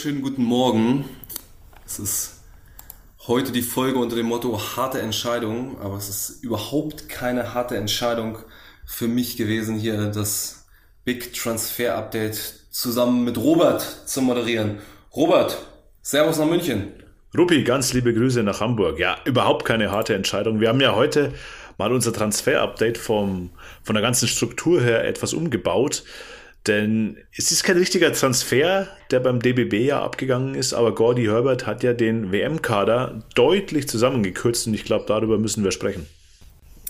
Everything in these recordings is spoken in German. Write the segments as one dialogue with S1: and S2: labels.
S1: wunderschönen guten Morgen. Es ist heute die Folge unter dem Motto harte Entscheidung, aber es ist überhaupt keine harte Entscheidung für mich gewesen, hier das Big Transfer Update zusammen mit Robert zu moderieren. Robert, Servus nach München.
S2: Ruppi, ganz liebe Grüße nach Hamburg. Ja, überhaupt keine harte Entscheidung. Wir haben ja heute mal unser Transfer-Update von der ganzen Struktur her etwas umgebaut. Denn es ist kein richtiger Transfer, der beim DBB ja abgegangen ist, aber Gordy Herbert hat ja den WM-Kader deutlich zusammengekürzt und ich glaube, darüber müssen wir sprechen.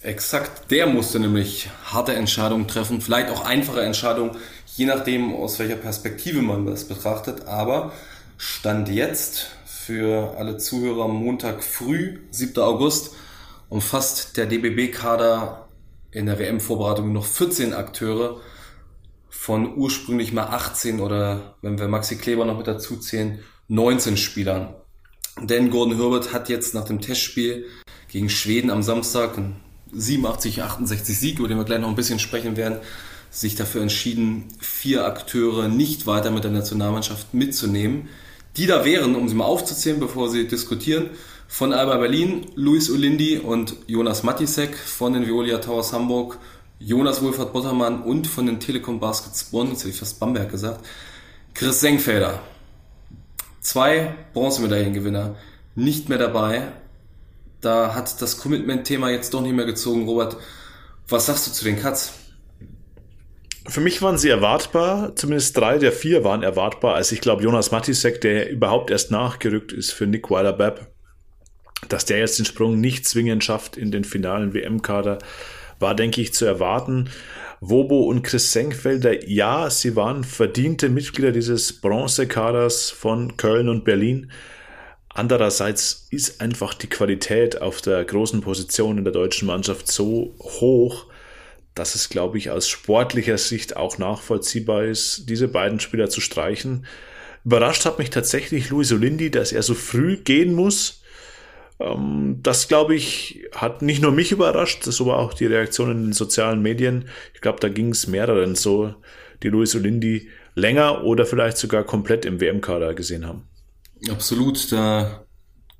S1: Exakt, der musste nämlich harte Entscheidungen treffen, vielleicht auch einfache Entscheidungen, je nachdem, aus welcher Perspektive man das betrachtet. Aber Stand jetzt für alle Zuhörer Montag früh, 7. August, umfasst der DBB-Kader in der WM-Vorbereitung noch 14 Akteure von ursprünglich mal 18 oder wenn wir Maxi Kleber noch mit dazu zählen, 19 Spielern. Denn Gordon Herbert hat jetzt nach dem Testspiel gegen Schweden am Samstag 87, 68 Sieg, über den wir gleich noch ein bisschen sprechen werden, sich dafür entschieden, vier Akteure nicht weiter mit der Nationalmannschaft mitzunehmen. Die da wären, um sie mal aufzuzählen, bevor sie diskutieren, von Alba Berlin, Luis Olindi und Jonas Matisek von den Violia Towers Hamburg, Jonas Wohlfahrt Bottermann und von den Telekom Baskets Bonn, jetzt hätte ich fast Bamberg gesagt, Chris Senkfelder. Zwei Bronzemedaillengewinner nicht mehr dabei. Da hat das Commitment-Thema jetzt doch nicht mehr gezogen. Robert, was sagst du zu den Cuts?
S2: Für mich waren sie erwartbar, zumindest drei der vier waren erwartbar. Also ich glaube, Jonas Matisek, der überhaupt erst nachgerückt ist für Nick Weiler-Babb, dass der jetzt den Sprung nicht zwingend schafft in den finalen WM-Kader, war, denke ich, zu erwarten. Wobo und Chris Senkfelder, ja, sie waren verdiente Mitglieder dieses Bronzekaders von Köln und Berlin. Andererseits ist einfach die Qualität auf der großen Position in der deutschen Mannschaft so hoch, dass es, glaube ich, aus sportlicher Sicht auch nachvollziehbar ist, diese beiden Spieler zu streichen. Überrascht hat mich tatsächlich Luis Olindi, dass er so früh gehen muss. Ähm, das, glaube ich, hat nicht nur mich überrascht, das war auch die Reaktion in den sozialen Medien. Ich glaube, da ging es mehreren so, die Luis Olindi länger oder vielleicht sogar komplett im WM-Kader gesehen haben.
S1: Absolut, da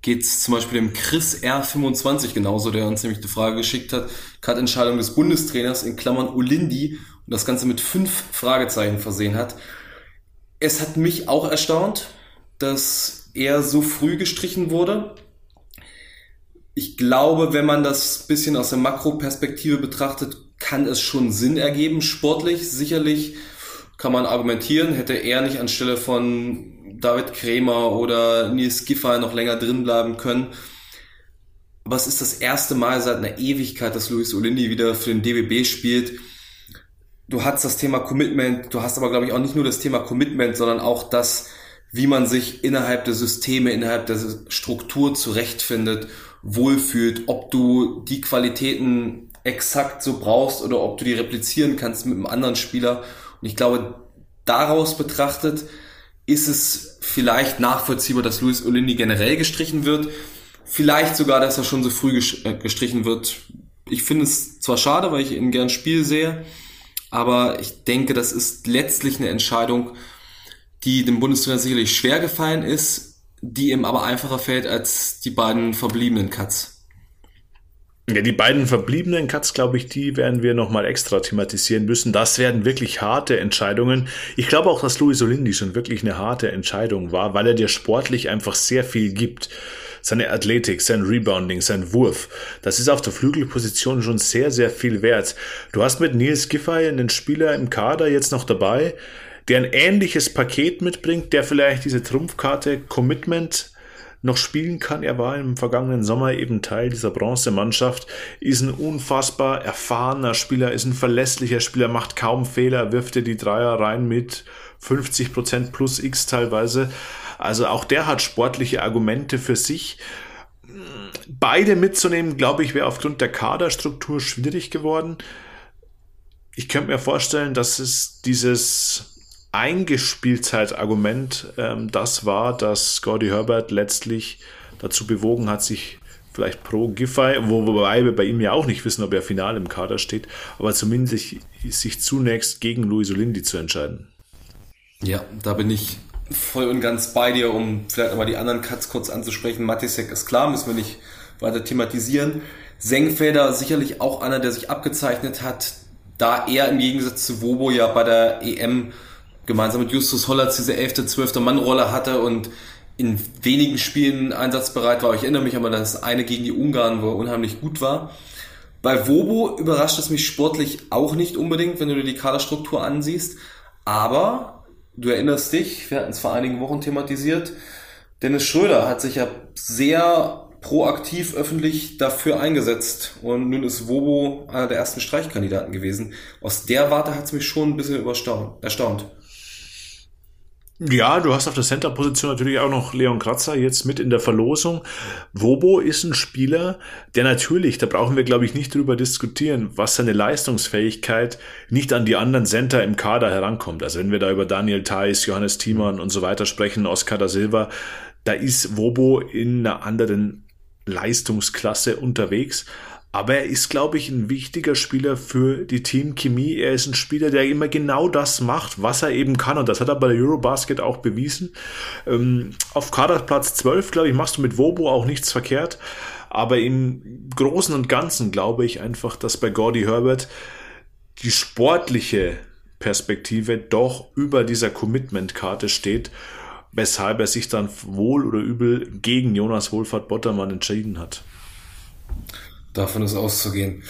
S1: geht es zum Beispiel dem Chris R25 genauso, der uns nämlich die Frage geschickt hat, Cut-Entscheidung des Bundestrainers in Klammern Olindi und das Ganze mit fünf Fragezeichen versehen hat. Es hat mich auch erstaunt, dass er so früh gestrichen wurde ich glaube, wenn man das bisschen aus der Makroperspektive betrachtet, kann es schon Sinn ergeben, sportlich. Sicherlich kann man argumentieren, hätte er nicht anstelle von David Krämer oder Nils Giffey noch länger drin bleiben können. Aber es ist das erste Mal seit einer Ewigkeit, dass Luis Olindi wieder für den DBB spielt. Du hast das Thema Commitment, du hast aber, glaube ich, auch nicht nur das Thema Commitment, sondern auch das, wie man sich innerhalb der Systeme, innerhalb der Struktur zurechtfindet wohlfühlt, ob du die Qualitäten exakt so brauchst oder ob du die replizieren kannst mit einem anderen Spieler. Und ich glaube, daraus betrachtet ist es vielleicht nachvollziehbar, dass Luis Olindi generell gestrichen wird. Vielleicht sogar, dass er schon so früh äh, gestrichen wird. Ich finde es zwar schade, weil ich ihn gern Spiel sehe, aber ich denke, das ist letztlich eine Entscheidung, die dem Bundestrainer sicherlich schwer gefallen ist, die ihm aber einfacher fällt als die beiden verbliebenen Cuts.
S2: Ja, die beiden verbliebenen Cuts, glaube ich, die werden wir nochmal extra thematisieren müssen. Das werden wirklich harte Entscheidungen. Ich glaube auch, dass Luis Olindi schon wirklich eine harte Entscheidung war, weil er dir sportlich einfach sehr viel gibt. Seine Athletik, sein Rebounding, sein Wurf, das ist auf der Flügelposition schon sehr, sehr viel wert. Du hast mit Nils Giffey einen Spieler im Kader jetzt noch dabei, der ein ähnliches Paket mitbringt, der vielleicht diese Trumpfkarte Commitment noch spielen kann. Er war im vergangenen Sommer eben Teil dieser Bronzemannschaft, ist ein unfassbar erfahrener Spieler, ist ein verlässlicher Spieler, macht kaum Fehler, wirft er die Dreier rein mit 50% plus X teilweise. Also auch der hat sportliche Argumente für sich. Beide mitzunehmen, glaube ich, wäre aufgrund der Kaderstruktur schwierig geworden. Ich könnte mir vorstellen, dass es dieses Eingespieltheit-Argument ähm, das war, dass Gordy Herbert letztlich dazu bewogen hat, sich vielleicht pro Giffey, wo, wobei wir bei ihm ja auch nicht wissen, ob er final im Kader steht, aber zumindest sich, sich zunächst gegen Luis Olindi zu entscheiden.
S1: Ja, da bin ich voll und ganz bei dir, um vielleicht aber die anderen Cuts kurz anzusprechen. Matisek ist klar, müssen wir nicht weiter thematisieren. Senkfelder sicherlich auch einer, der sich abgezeichnet hat, da er im Gegensatz zu Wobo ja bei der EM gemeinsam mit Justus Hollatz diese 11., 12. Mannrolle hatte und in wenigen Spielen einsatzbereit war. Ich erinnere mich aber, dass eine gegen die Ungarn, wo er unheimlich gut war. Bei Wobo überrascht es mich sportlich auch nicht unbedingt, wenn du dir die Kaderstruktur ansiehst. Aber du erinnerst dich, wir hatten es vor einigen Wochen thematisiert, Dennis Schröder hat sich ja sehr proaktiv öffentlich dafür eingesetzt und nun ist Wobo einer der ersten Streichkandidaten gewesen. Aus der Warte hat es mich schon ein bisschen erstaunt.
S2: Ja, du hast auf der Center-Position natürlich auch noch Leon Kratzer jetzt mit in der Verlosung. Wobo ist ein Spieler, der natürlich, da brauchen wir glaube ich nicht drüber diskutieren, was seine Leistungsfähigkeit nicht an die anderen Center im Kader herankommt. Also wenn wir da über Daniel Theiss, Johannes Thiemann und so weiter sprechen, Oscar da Silva, da ist Wobo in einer anderen Leistungsklasse unterwegs. Aber er ist, glaube ich, ein wichtiger Spieler für die Teamchemie. Er ist ein Spieler, der immer genau das macht, was er eben kann. Und das hat er bei der Eurobasket auch bewiesen. Ähm, auf Kaderplatz 12, glaube ich, machst du mit Wobo auch nichts verkehrt. Aber im Großen und Ganzen glaube ich einfach, dass bei Gordy Herbert die sportliche Perspektive doch über dieser Commitment-Karte steht, weshalb er sich dann wohl oder übel gegen Jonas Wohlfahrt Bottermann entschieden hat.
S1: Davon ist auszugehen.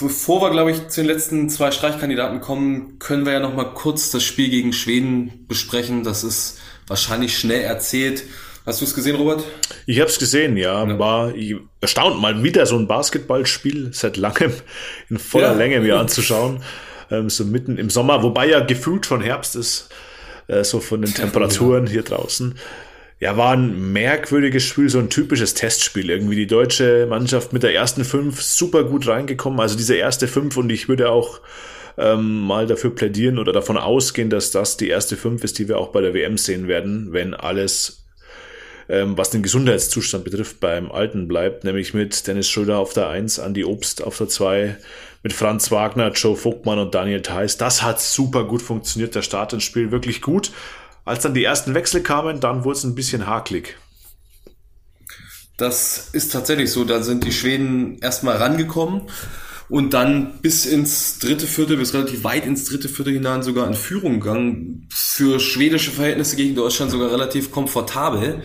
S1: Bevor wir, glaube ich, zu den letzten zwei Streichkandidaten kommen, können wir ja noch mal kurz das Spiel gegen Schweden besprechen. Das ist wahrscheinlich schnell erzählt. Hast du es gesehen, Robert?
S2: Ich habe es gesehen, ja. ja. War erstaunt, mal wieder so ein Basketballspiel seit langem in voller ja. Länge mir anzuschauen. Ähm, so mitten im Sommer, wobei ja gefühlt schon Herbst ist, äh, so von den Temperaturen hier draußen. Ja, war ein merkwürdiges Spiel, so ein typisches Testspiel. Irgendwie die deutsche Mannschaft mit der ersten fünf super gut reingekommen. Also diese erste fünf und ich würde auch ähm, mal dafür plädieren oder davon ausgehen, dass das die erste fünf ist, die wir auch bei der WM sehen werden, wenn alles ähm, was den Gesundheitszustand betrifft, beim Alten bleibt, nämlich mit Dennis Schröder auf der Eins, Andi Obst auf der Zwei, mit Franz Wagner, Joe Vogtmann und Daniel Theiss. Das hat super gut funktioniert, der Start ins Spiel, wirklich gut. Als dann die ersten Wechsel kamen, dann wurde es ein bisschen hakelig.
S1: Das ist tatsächlich so. Da sind die Schweden erstmal rangekommen und dann bis ins dritte Viertel, bis relativ weit ins dritte Viertel hinein sogar in Führung gegangen. Für schwedische Verhältnisse gegen Deutschland sogar relativ komfortabel.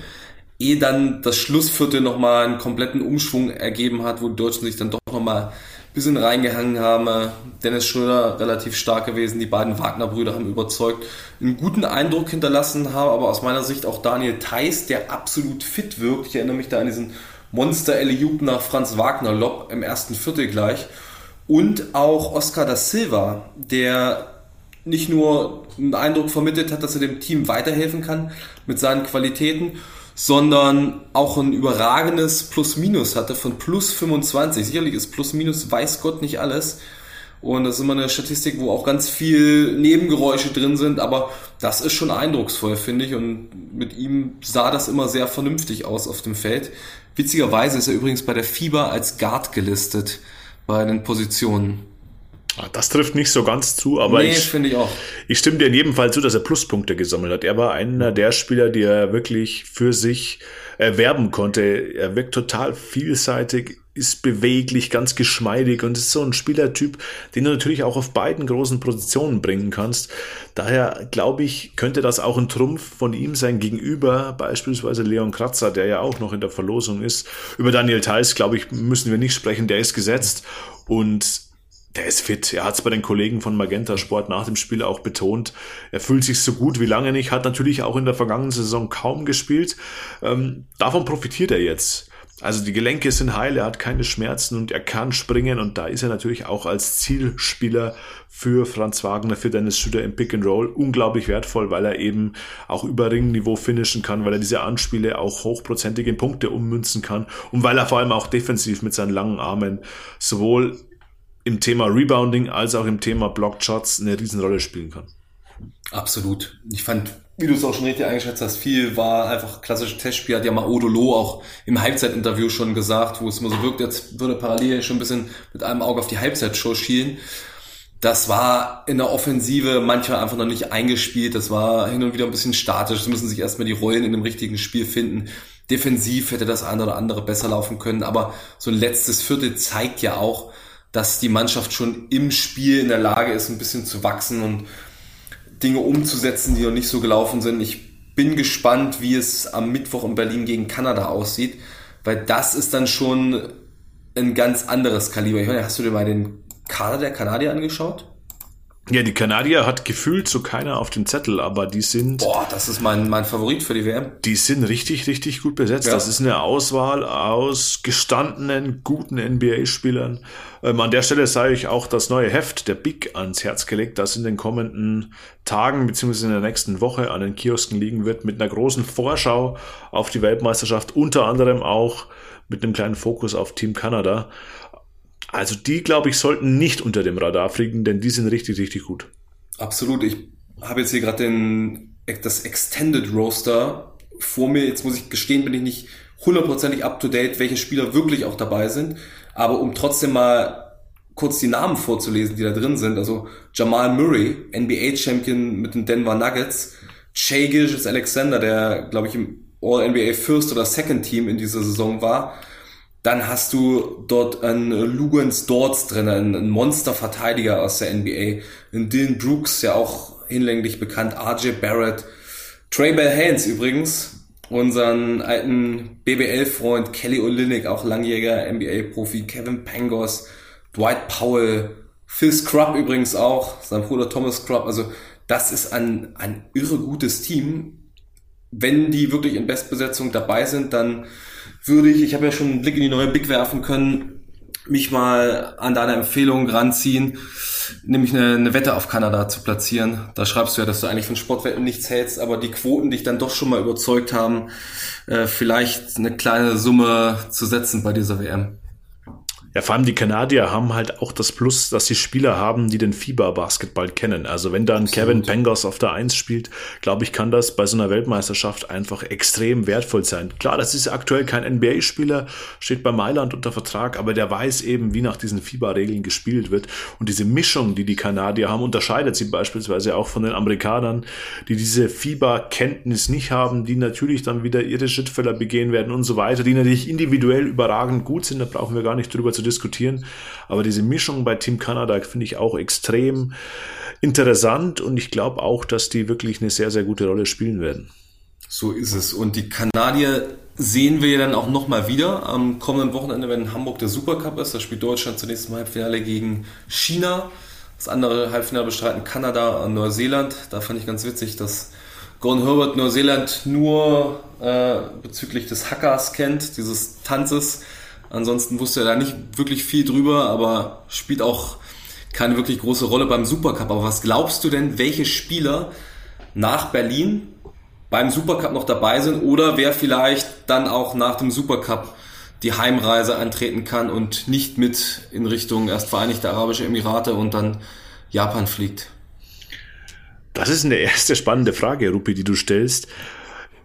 S1: Ehe dann das Schlussviertel nochmal einen kompletten Umschwung ergeben hat, wo die Deutschen sich dann doch nochmal bisschen reingehangen haben. Äh, Dennis Schröder relativ stark gewesen. Die beiden Wagner-Brüder haben überzeugt, einen guten Eindruck hinterlassen haben, aber aus meiner Sicht auch Daniel Theiss, der absolut fit wirkt. Ich erinnere mich da an diesen Monster Eliup nach Franz Wagner Lob im ersten Viertel gleich. Und auch Oscar da Silva, der nicht nur einen Eindruck vermittelt hat, dass er dem Team weiterhelfen kann mit seinen Qualitäten, sondern auch ein überragendes Plus-Minus hatte von plus 25. Sicherlich ist Plus-Minus, weiß Gott, nicht alles. Und das ist immer eine Statistik, wo auch ganz viel Nebengeräusche drin sind, aber das ist schon eindrucksvoll, finde ich. Und mit ihm sah das immer sehr vernünftig aus auf dem Feld. Witzigerweise ist er übrigens bei der FIBA als Guard gelistet bei den Positionen.
S2: Ah, das trifft nicht so ganz zu, aber nee, ich, ich, ich stimme dir in jedem Fall zu, dass er Pluspunkte gesammelt hat. Er war einer der Spieler, die er wirklich für sich erwerben konnte. Er wirkt total vielseitig, ist beweglich, ganz geschmeidig und ist so ein Spielertyp, den du natürlich auch auf beiden großen Positionen bringen kannst. Daher glaube ich, könnte das auch ein Trumpf von ihm sein gegenüber beispielsweise Leon Kratzer, der ja auch noch in der Verlosung ist. Über Daniel Theiss, glaube ich, müssen wir nicht sprechen, der ist gesetzt und der ist fit. Er hat es bei den Kollegen von Magenta Sport nach dem Spiel auch betont. Er fühlt sich so gut wie lange nicht, hat natürlich auch in der vergangenen Saison kaum gespielt. Ähm, davon profitiert er jetzt. Also die Gelenke sind heil, er hat keine Schmerzen und er kann springen und da ist er natürlich auch als Zielspieler für Franz Wagner, für Dennis Schütter im Pick and Roll unglaublich wertvoll, weil er eben auch über Ringniveau finishen kann, weil er diese Anspiele auch hochprozentig in Punkte ummünzen kann und weil er vor allem auch defensiv mit seinen langen Armen sowohl im Thema Rebounding als auch im Thema Blockshots eine Riesenrolle spielen kann.
S1: Absolut. Ich fand, wie du es auch schon richtig eingeschätzt hast, viel war einfach klassische Testspiel, hat ja mal Odolo auch im Halbzeitinterview schon gesagt, wo es immer so wirkt, jetzt würde parallel schon ein bisschen mit einem Auge auf die Halbzeitshow schielen. das war in der Offensive manchmal einfach noch nicht eingespielt. Das war hin und wieder ein bisschen statisch. Sie müssen sich erstmal die Rollen in dem richtigen Spiel finden. Defensiv hätte das eine oder andere besser laufen können. Aber so ein letztes Viertel zeigt ja auch, dass die Mannschaft schon im Spiel in der Lage ist, ein bisschen zu wachsen und Dinge umzusetzen, die noch nicht so gelaufen sind. Ich bin gespannt, wie es am Mittwoch in Berlin gegen Kanada aussieht, weil das ist dann schon ein ganz anderes Kaliber. Ich meine, hast du dir mal den Kader der Kanadier angeschaut?
S2: Ja, die Kanadier hat gefühlt so keiner auf dem Zettel, aber die sind.
S1: Boah, das ist mein, mein Favorit für die WM.
S2: Die sind richtig, richtig gut besetzt. Ja. Das ist eine Auswahl aus gestandenen, guten NBA-Spielern. Ähm, an der Stelle sei ich auch das neue Heft der Big ans Herz gelegt, das in den kommenden Tagen beziehungsweise in der nächsten Woche an den Kiosken liegen wird, mit einer großen Vorschau auf die Weltmeisterschaft, unter anderem auch mit einem kleinen Fokus auf Team Kanada. Also die, glaube ich, sollten nicht unter dem Radar fliegen, denn die sind richtig, richtig gut.
S1: Absolut. Ich habe jetzt hier gerade den das Extended Roster vor mir. Jetzt muss ich gestehen, bin ich nicht hundertprozentig up to date, welche Spieler wirklich auch dabei sind. Aber um trotzdem mal kurz die Namen vorzulesen, die da drin sind. Also Jamal Murray, NBA-Champion mit den Denver Nuggets. Shea Gilgis Alexander, der, glaube ich, im All-NBA First oder Second Team in dieser Saison war. Dann hast du dort einen Lugans Dortz drin, einen Monster-Verteidiger aus der NBA. Einen Dylan Brooks, ja auch hinlänglich bekannt. RJ Barrett. Trey Bell Haynes übrigens. Unseren alten BBL-Freund Kelly Olynyk, auch langjähriger NBA-Profi. Kevin Pangos. Dwight Powell. Phil Scrub übrigens auch. Sein Bruder Thomas Scrub. Also das ist ein, ein irre gutes Team. Wenn die wirklich in Bestbesetzung dabei sind, dann würde ich, ich habe ja schon einen Blick in die neue Big werfen können, mich mal an deine Empfehlung ranziehen, nämlich eine, eine Wette auf Kanada zu platzieren. Da schreibst du ja, dass du eigentlich von Sportwetten nichts hältst, aber die Quoten dich dann doch schon mal überzeugt haben, äh, vielleicht eine kleine Summe zu setzen bei dieser WM.
S2: Ja, vor allem die Kanadier haben halt auch das Plus, dass sie Spieler haben, die den Fieber-Basketball kennen. Also wenn dann Absolut. Kevin Pengos auf der Eins spielt, glaube ich, kann das bei so einer Weltmeisterschaft einfach extrem wertvoll sein. Klar, das ist aktuell kein NBA-Spieler, steht bei Mailand unter Vertrag, aber der weiß eben, wie nach diesen Fieber-Regeln gespielt wird. Und diese Mischung, die die Kanadier haben, unterscheidet sie beispielsweise auch von den Amerikanern, die diese Fieber-Kenntnis nicht haben, die natürlich dann wieder ihre Schrittfäller begehen werden und so weiter, die natürlich individuell überragend gut sind, da brauchen wir gar nicht drüber zu zu diskutieren. Aber diese Mischung bei Team Canada finde ich auch extrem interessant und ich glaube auch, dass die wirklich eine sehr, sehr gute Rolle spielen werden.
S1: So ist es. Und die Kanadier sehen wir dann auch nochmal wieder. Am kommenden Wochenende, wenn Hamburg der Supercup ist, da spielt Deutschland zunächst im Halbfinale gegen China. Das andere Halbfinale bestreiten Kanada und Neuseeland. Da fand ich ganz witzig, dass Gordon Herbert Neuseeland nur äh, bezüglich des Hackers kennt, dieses Tanzes. Ansonsten wusste er da nicht wirklich viel drüber, aber spielt auch keine wirklich große Rolle beim Supercup. Aber was glaubst du denn, welche Spieler nach Berlin beim Supercup noch dabei sind oder wer vielleicht dann auch nach dem Supercup die Heimreise antreten kann und nicht mit in Richtung erst Vereinigte Arabische Emirate und dann Japan fliegt?
S2: Das ist eine erste spannende Frage, Rupi, die du stellst.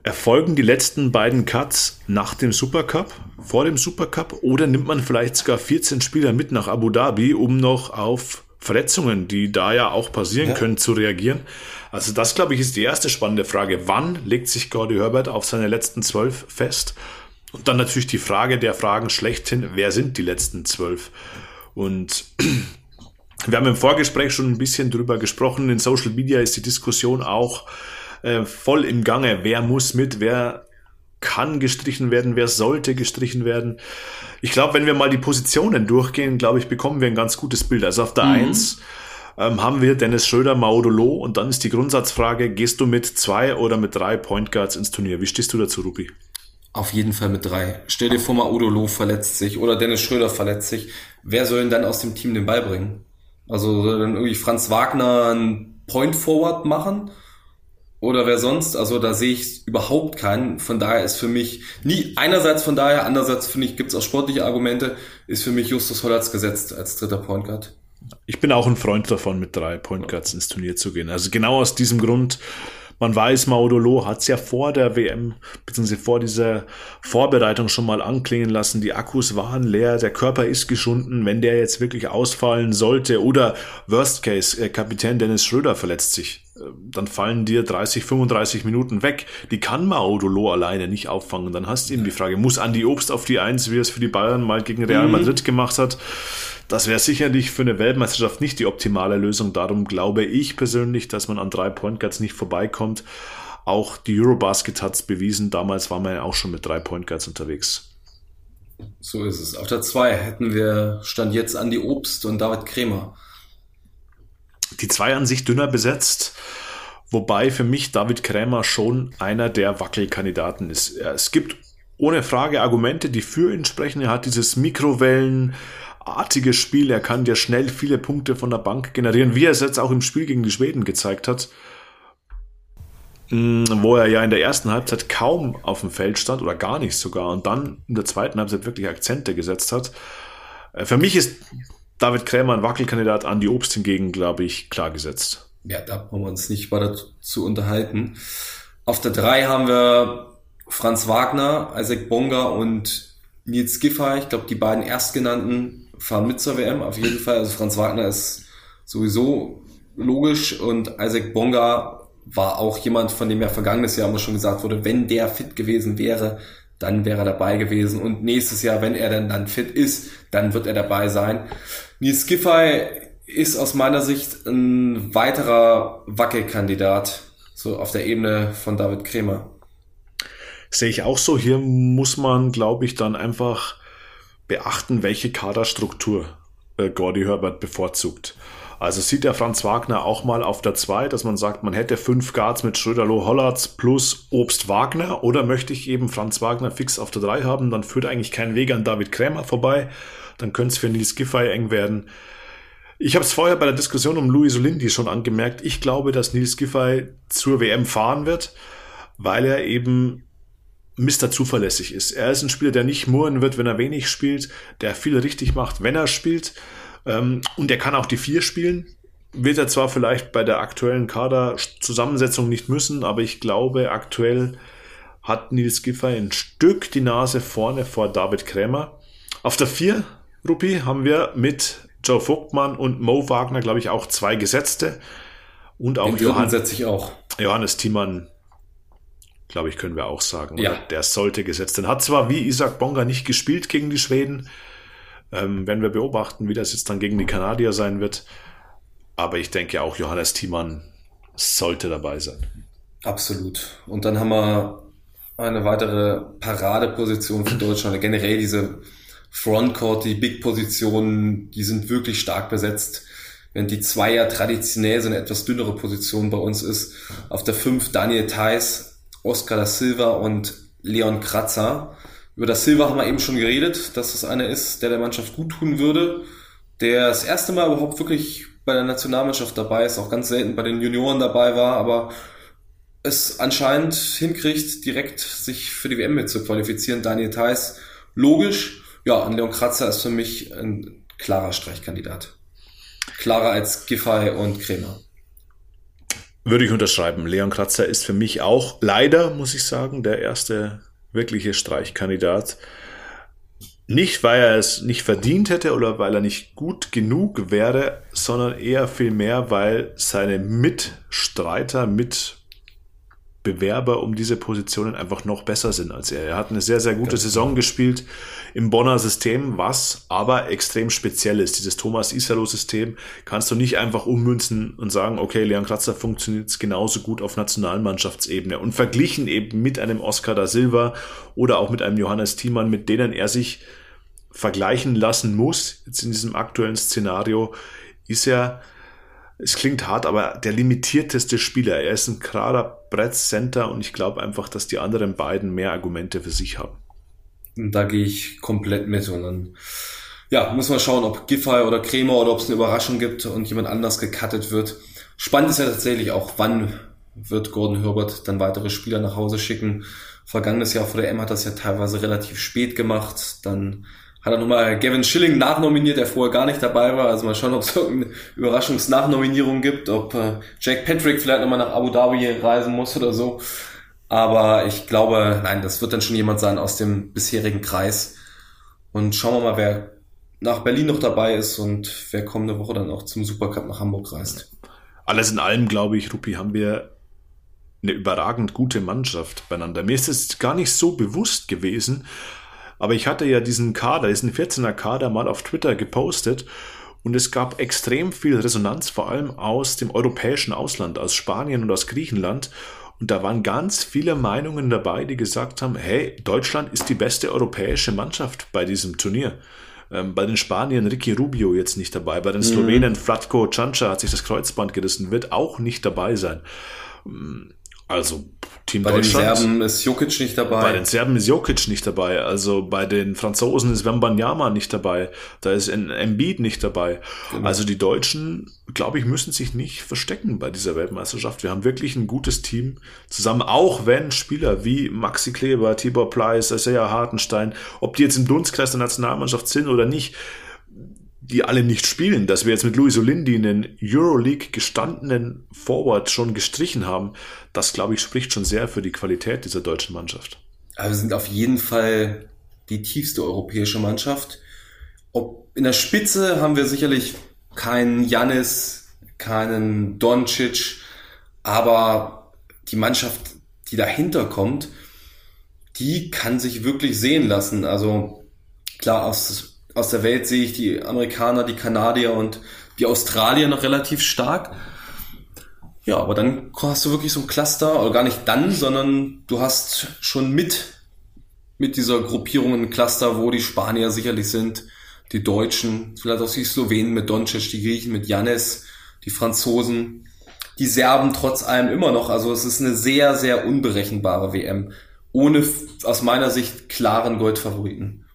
S2: Erfolgen die letzten beiden Cuts nach dem Supercup, vor dem Supercup oder nimmt man vielleicht sogar 14 Spieler mit nach Abu Dhabi, um noch auf Verletzungen, die da ja auch passieren ja. können, zu reagieren? Also das, glaube ich, ist die erste spannende Frage. Wann legt sich Gordy Herbert auf seine letzten zwölf fest? Und dann natürlich die Frage der Fragen schlechthin, wer sind die letzten zwölf? Und wir haben im Vorgespräch schon ein bisschen drüber gesprochen. In Social Media ist die Diskussion auch äh, voll im Gange. Wer muss mit? Wer kann gestrichen werden? Wer sollte gestrichen werden? Ich glaube, wenn wir mal die Positionen durchgehen, glaube ich, bekommen wir ein ganz gutes Bild. Also auf der mhm. Eins ähm, haben wir Dennis Schröder, Maudolo und dann ist die Grundsatzfrage, gehst du mit zwei oder mit drei Point Guards ins Turnier? Wie stehst du dazu, Rupi?
S1: Auf jeden Fall mit drei. Stell dir vor, Maudolo verletzt sich oder Dennis Schröder verletzt sich. Wer soll denn dann aus dem Team den Ball bringen? Also soll dann irgendwie Franz Wagner einen Point Forward machen? Oder wer sonst. Also da sehe ich überhaupt keinen. Von daher ist für mich nie, einerseits von daher, andererseits finde ich, gibt es auch sportliche Argumente, ist für mich Justus Hollatz gesetzt als dritter Point Guard.
S2: Ich bin auch ein Freund davon, mit drei Point Guards ins Turnier zu gehen. Also genau aus diesem Grund Man weiß, Maudolo hat es ja vor der WM, beziehungsweise vor dieser Vorbereitung schon mal anklingen lassen. Die Akkus waren leer, der Körper ist geschunden. Wenn der jetzt wirklich ausfallen sollte oder Worst Case, äh, Kapitän Dennis Schröder verletzt sich, dann fallen dir 30, 35 Minuten weg. Die kann Maudolo alleine nicht auffangen. Dann hast du eben die Frage, muss Andi Obst auf die Eins, wie er es für die Bayern mal gegen Real mhm. Madrid gemacht hat? Das wäre sicherlich für eine Weltmeisterschaft nicht die optimale Lösung. Darum glaube ich persönlich, dass man an drei Point Guards nicht vorbeikommt. Auch die Eurobasket hat es bewiesen. Damals war man ja auch schon mit drei Point Guards unterwegs.
S1: So ist es. Auf der 2 hätten wir Stand jetzt Andi Obst und David Kremer.
S2: Die zwei an sich dünner besetzt. Wobei für mich David Krämer schon einer der Wackelkandidaten ist. Es gibt ohne Frage Argumente, die für ihn sprechen. Er hat dieses Mikrowellen, artiges Spiel. Er kann dir schnell viele Punkte von der Bank generieren, wie er es jetzt auch im Spiel gegen die Schweden gezeigt hat, mm, wo er ja in der ersten Halbzeit kaum auf dem Feld stand oder gar nicht sogar und dann in der zweiten Halbzeit wirklich Akzente gesetzt hat. Äh, für mich ist David Krämer ein Wackelkandidat, an die Obst hingegen, glaube ich, klar gesetzt.
S1: Ja, da brauchen wir uns nicht weiter zu unterhalten. Auf der 3 haben wir Franz Wagner, Isaac Bonga und Nils Giffey. Ich glaube, die beiden erstgenannten fahren mit zur WM, auf jeden Fall. Also Franz Wagner ist sowieso logisch und Isaac Bonga war auch jemand, von dem ja vergangenes Jahr immer schon gesagt wurde, wenn der fit gewesen wäre, dann wäre er dabei gewesen. Und nächstes Jahr, wenn er dann, dann fit ist, dann wird er dabei sein. Nils Giffey ist aus meiner Sicht ein weiterer Wackelkandidat, so auf der Ebene von David Kremer.
S2: Sehe ich auch so. Hier muss man, glaube ich, dann einfach beachten, welche Kaderstruktur äh, Gordy Herbert bevorzugt. Also sieht der Franz Wagner auch mal auf der 2, dass man sagt, man hätte fünf Guards mit Schröderloh Hollatz plus Obst Wagner oder möchte ich eben Franz Wagner fix auf der 3 haben, dann führt eigentlich kein Weg an David Krämer vorbei, dann könnte es für Nils Giffey eng werden. Ich habe es vorher bei der Diskussion um Louis Solindi schon angemerkt, ich glaube, dass Nils Giffey zur WM fahren wird, weil er eben Mr. zuverlässig ist. Er ist ein Spieler, der nicht murren wird, wenn er wenig spielt, der viel richtig macht, wenn er spielt. Ähm, und er kann auch die vier spielen. Wird er zwar vielleicht bei der aktuellen Kaderzusammensetzung nicht müssen, aber ich glaube, aktuell hat Nils Giffey ein Stück die Nase vorne vor David Krämer. Auf der vier, Rupi, haben wir mit Joe Vogtmann und Mo Wagner, glaube ich, auch zwei Gesetzte. Und auch
S1: Johann, auch.
S2: Johannes Thiemann glaube ich, können wir auch sagen.
S1: Ja.
S2: Der sollte gesetzt werden. Hat zwar wie Isaac Bonga nicht gespielt gegen die Schweden, ähm, werden wir beobachten, wie das jetzt dann gegen die Kanadier sein wird. Aber ich denke auch, Johannes Thiemann sollte dabei sein.
S1: Absolut. Und dann haben wir eine weitere Paradeposition für Deutschland. Generell diese Frontcourt, die Big-Positionen, die sind wirklich stark besetzt. Während die Zweier traditionell so eine etwas dünnere Position bei uns ist. Auf der 5 Daniel Theiss, Oscar da Silva und Leon Kratzer. Über da Silva haben wir eben schon geredet, dass das einer ist, der der Mannschaft gut tun würde, der das erste Mal überhaupt wirklich bei der Nationalmannschaft dabei ist, auch ganz selten bei den Junioren dabei war, aber es anscheinend hinkriegt, direkt sich für die WM mit zu qualifizieren. Daniel Theiss, logisch. Ja, und Leon Kratzer ist für mich ein klarer Streichkandidat. Klarer als Giffey und Kremer.
S2: Würde ich unterschreiben. Leon Kratzer ist für mich auch leider, muss ich sagen, der erste wirkliche Streichkandidat. Nicht, weil er es nicht verdient hätte oder weil er nicht gut genug wäre, sondern eher vielmehr, weil seine Mitstreiter, mit Bewerber um diese Positionen einfach noch besser sind als er. Er hat eine sehr, sehr gute Saison gespielt im Bonner System, was aber extrem speziell ist. Dieses Thomas Isalo-System kannst du nicht einfach ummünzen und sagen, okay, Leon Kratzer funktioniert genauso gut auf Nationalmannschaftsebene. Und verglichen eben mit einem Oscar da Silva oder auch mit einem Johannes Thiemann, mit denen er sich vergleichen lassen muss, jetzt in diesem aktuellen Szenario, ist er es klingt hart, aber der limitierteste Spieler. Er ist ein gerader Brett-Center und ich glaube einfach, dass die anderen beiden mehr Argumente für sich haben.
S1: Da gehe ich komplett mit und dann ja, muss man schauen, ob Giffey oder Kremer oder ob es eine Überraschung gibt und jemand anders gecuttet wird. Spannend ist ja tatsächlich auch, wann wird Gordon Herbert dann weitere Spieler nach Hause schicken. Vergangenes Jahr vor der M hat das ja teilweise relativ spät gemacht. Dann hat er nochmal Gavin Schilling nachnominiert, der vorher gar nicht dabei war. Also mal schauen, ob es irgendeine Überraschungsnachnominierung gibt, ob äh, Jack Patrick vielleicht nochmal nach Abu Dhabi reisen muss oder so. Aber ich glaube, nein, das wird dann schon jemand sein aus dem bisherigen Kreis. Und schauen wir mal, wer nach Berlin noch dabei ist und wer kommende Woche dann auch zum Supercup nach Hamburg reist.
S2: Alles in allem, glaube ich, Rupi, haben wir eine überragend gute Mannschaft beieinander. Mir ist es gar nicht so bewusst gewesen, aber ich hatte ja diesen Kader, diesen 14er Kader mal auf Twitter gepostet und es gab extrem viel Resonanz, vor allem aus dem europäischen Ausland, aus Spanien und aus Griechenland. Und da waren ganz viele Meinungen dabei, die gesagt haben, hey, Deutschland ist die beste europäische Mannschaft bei diesem Turnier. Ähm, bei den Spaniern Ricky Rubio jetzt nicht dabei, bei den mhm. Slowenen mhm. Flatko Canca hat sich das Kreuzband gerissen, wird auch nicht dabei sein. Also Team
S1: bei Deutschland. Bei den Serben ist Jokic nicht dabei.
S2: Bei den Serben ist Jokic nicht dabei. Also bei den Franzosen ist Wembanyama nicht dabei. Da ist Embiid nicht dabei. Genau. Also die Deutschen, glaube ich, müssen sich nicht verstecken bei dieser Weltmeisterschaft. Wir haben wirklich ein gutes Team zusammen, auch wenn Spieler wie Maxi Kleber, Tibor Pleiss, Isaiah Hartenstein, ob die jetzt im Dunstkreis der Nationalmannschaft sind oder nicht, die alle nicht spielen, dass wir jetzt mit Luis Olindi einen Euroleague gestandenen Forward schon gestrichen haben, das glaube ich spricht schon sehr für die Qualität dieser deutschen Mannschaft.
S1: Aber wir sind auf jeden Fall die tiefste europäische Mannschaft. Ob in der Spitze haben wir sicherlich keinen Janis, keinen Doncic, aber die Mannschaft, die dahinter kommt, die kann sich wirklich sehen lassen. Also klar, aus aus der Welt sehe ich die Amerikaner, die Kanadier und die Australier noch relativ stark. Ja, aber dann hast du wirklich so ein Cluster, oder gar nicht dann, sondern du hast schon mit, mit dieser Gruppierung ein Cluster, wo die Spanier sicherlich sind, die Deutschen, vielleicht auch die Slowenen mit Doncic, die Griechen mit Janis, die Franzosen, die Serben trotz allem immer noch. Also es ist eine sehr, sehr unberechenbare WM. Ohne aus meiner Sicht klaren Goldfavoriten.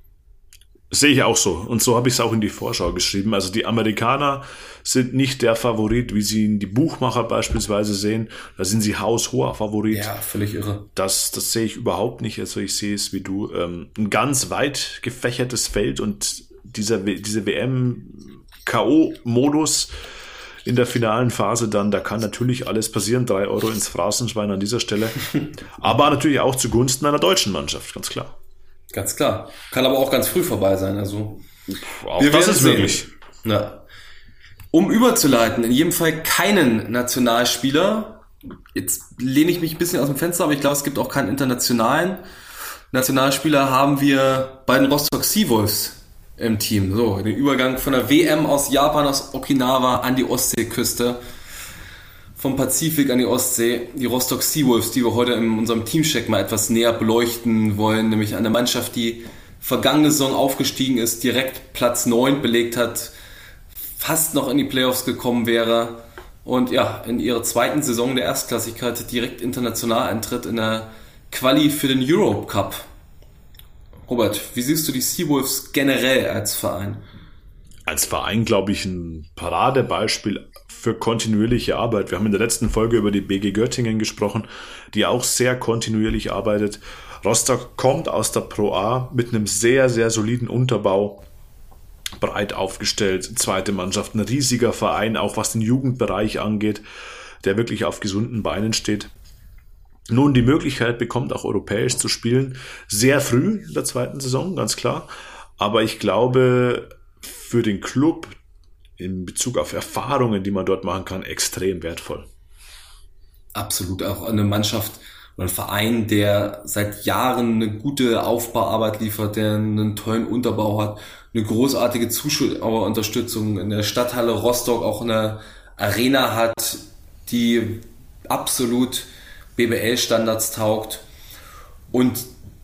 S2: Sehe ich auch so. Und so habe ich es auch in die Vorschau geschrieben. Also die Amerikaner sind nicht der Favorit, wie sie ihn die Buchmacher beispielsweise sehen. Da sind sie haushoher Favorit.
S1: Ja, völlig irre.
S2: Das, das sehe ich überhaupt nicht. Also ich sehe es wie du. Ähm, ein ganz weit gefächertes Feld und dieser, diese WM K.O.-Modus in der finalen Phase dann, da kann natürlich alles passieren. Drei Euro ins Phrasenschwein an dieser Stelle. Aber natürlich auch zugunsten einer deutschen Mannschaft, ganz klar.
S1: Ganz klar. Kann aber auch ganz früh vorbei sein. Also
S2: auch das ist sehen. möglich.
S1: Ja. Um überzuleiten, in jedem Fall keinen Nationalspieler. Jetzt lehne ich mich ein bisschen aus dem Fenster, aber ich glaube, es gibt auch keinen internationalen Nationalspieler. Haben wir bei den Rostock Seawolves im Team. So, den Übergang von der WM aus Japan, aus Okinawa an die Ostseeküste vom Pazifik an die Ostsee, die Rostock Seawolves, die wir heute in unserem Teamcheck mal etwas näher beleuchten wollen, nämlich eine Mannschaft, die vergangene Saison aufgestiegen ist, direkt Platz 9 belegt hat, fast noch in die Playoffs gekommen wäre und ja, in ihrer zweiten Saison der Erstklassigkeit direkt international eintritt in der Quali für den Europe Cup. Robert, wie siehst du die Seawolves generell als Verein?
S2: Als Verein, glaube ich, ein Paradebeispiel für kontinuierliche Arbeit. Wir haben in der letzten Folge über die BG Göttingen gesprochen, die auch sehr kontinuierlich arbeitet. Rostock kommt aus der Pro A mit einem sehr, sehr soliden Unterbau, breit aufgestellt, zweite Mannschaft, ein riesiger Verein, auch was den Jugendbereich angeht, der wirklich auf gesunden Beinen steht. Nun die Möglichkeit bekommt, auch europäisch zu spielen, sehr früh in der zweiten Saison, ganz klar. Aber ich glaube, für den Club, in Bezug auf Erfahrungen, die man dort machen kann, extrem wertvoll.
S1: Absolut, auch eine Mannschaft oder ein Verein, der seit Jahren eine gute Aufbauarbeit liefert, der einen tollen Unterbau hat, eine großartige Zuschauerunterstützung in der Stadthalle Rostock, auch eine Arena hat, die absolut BBL-Standards taugt und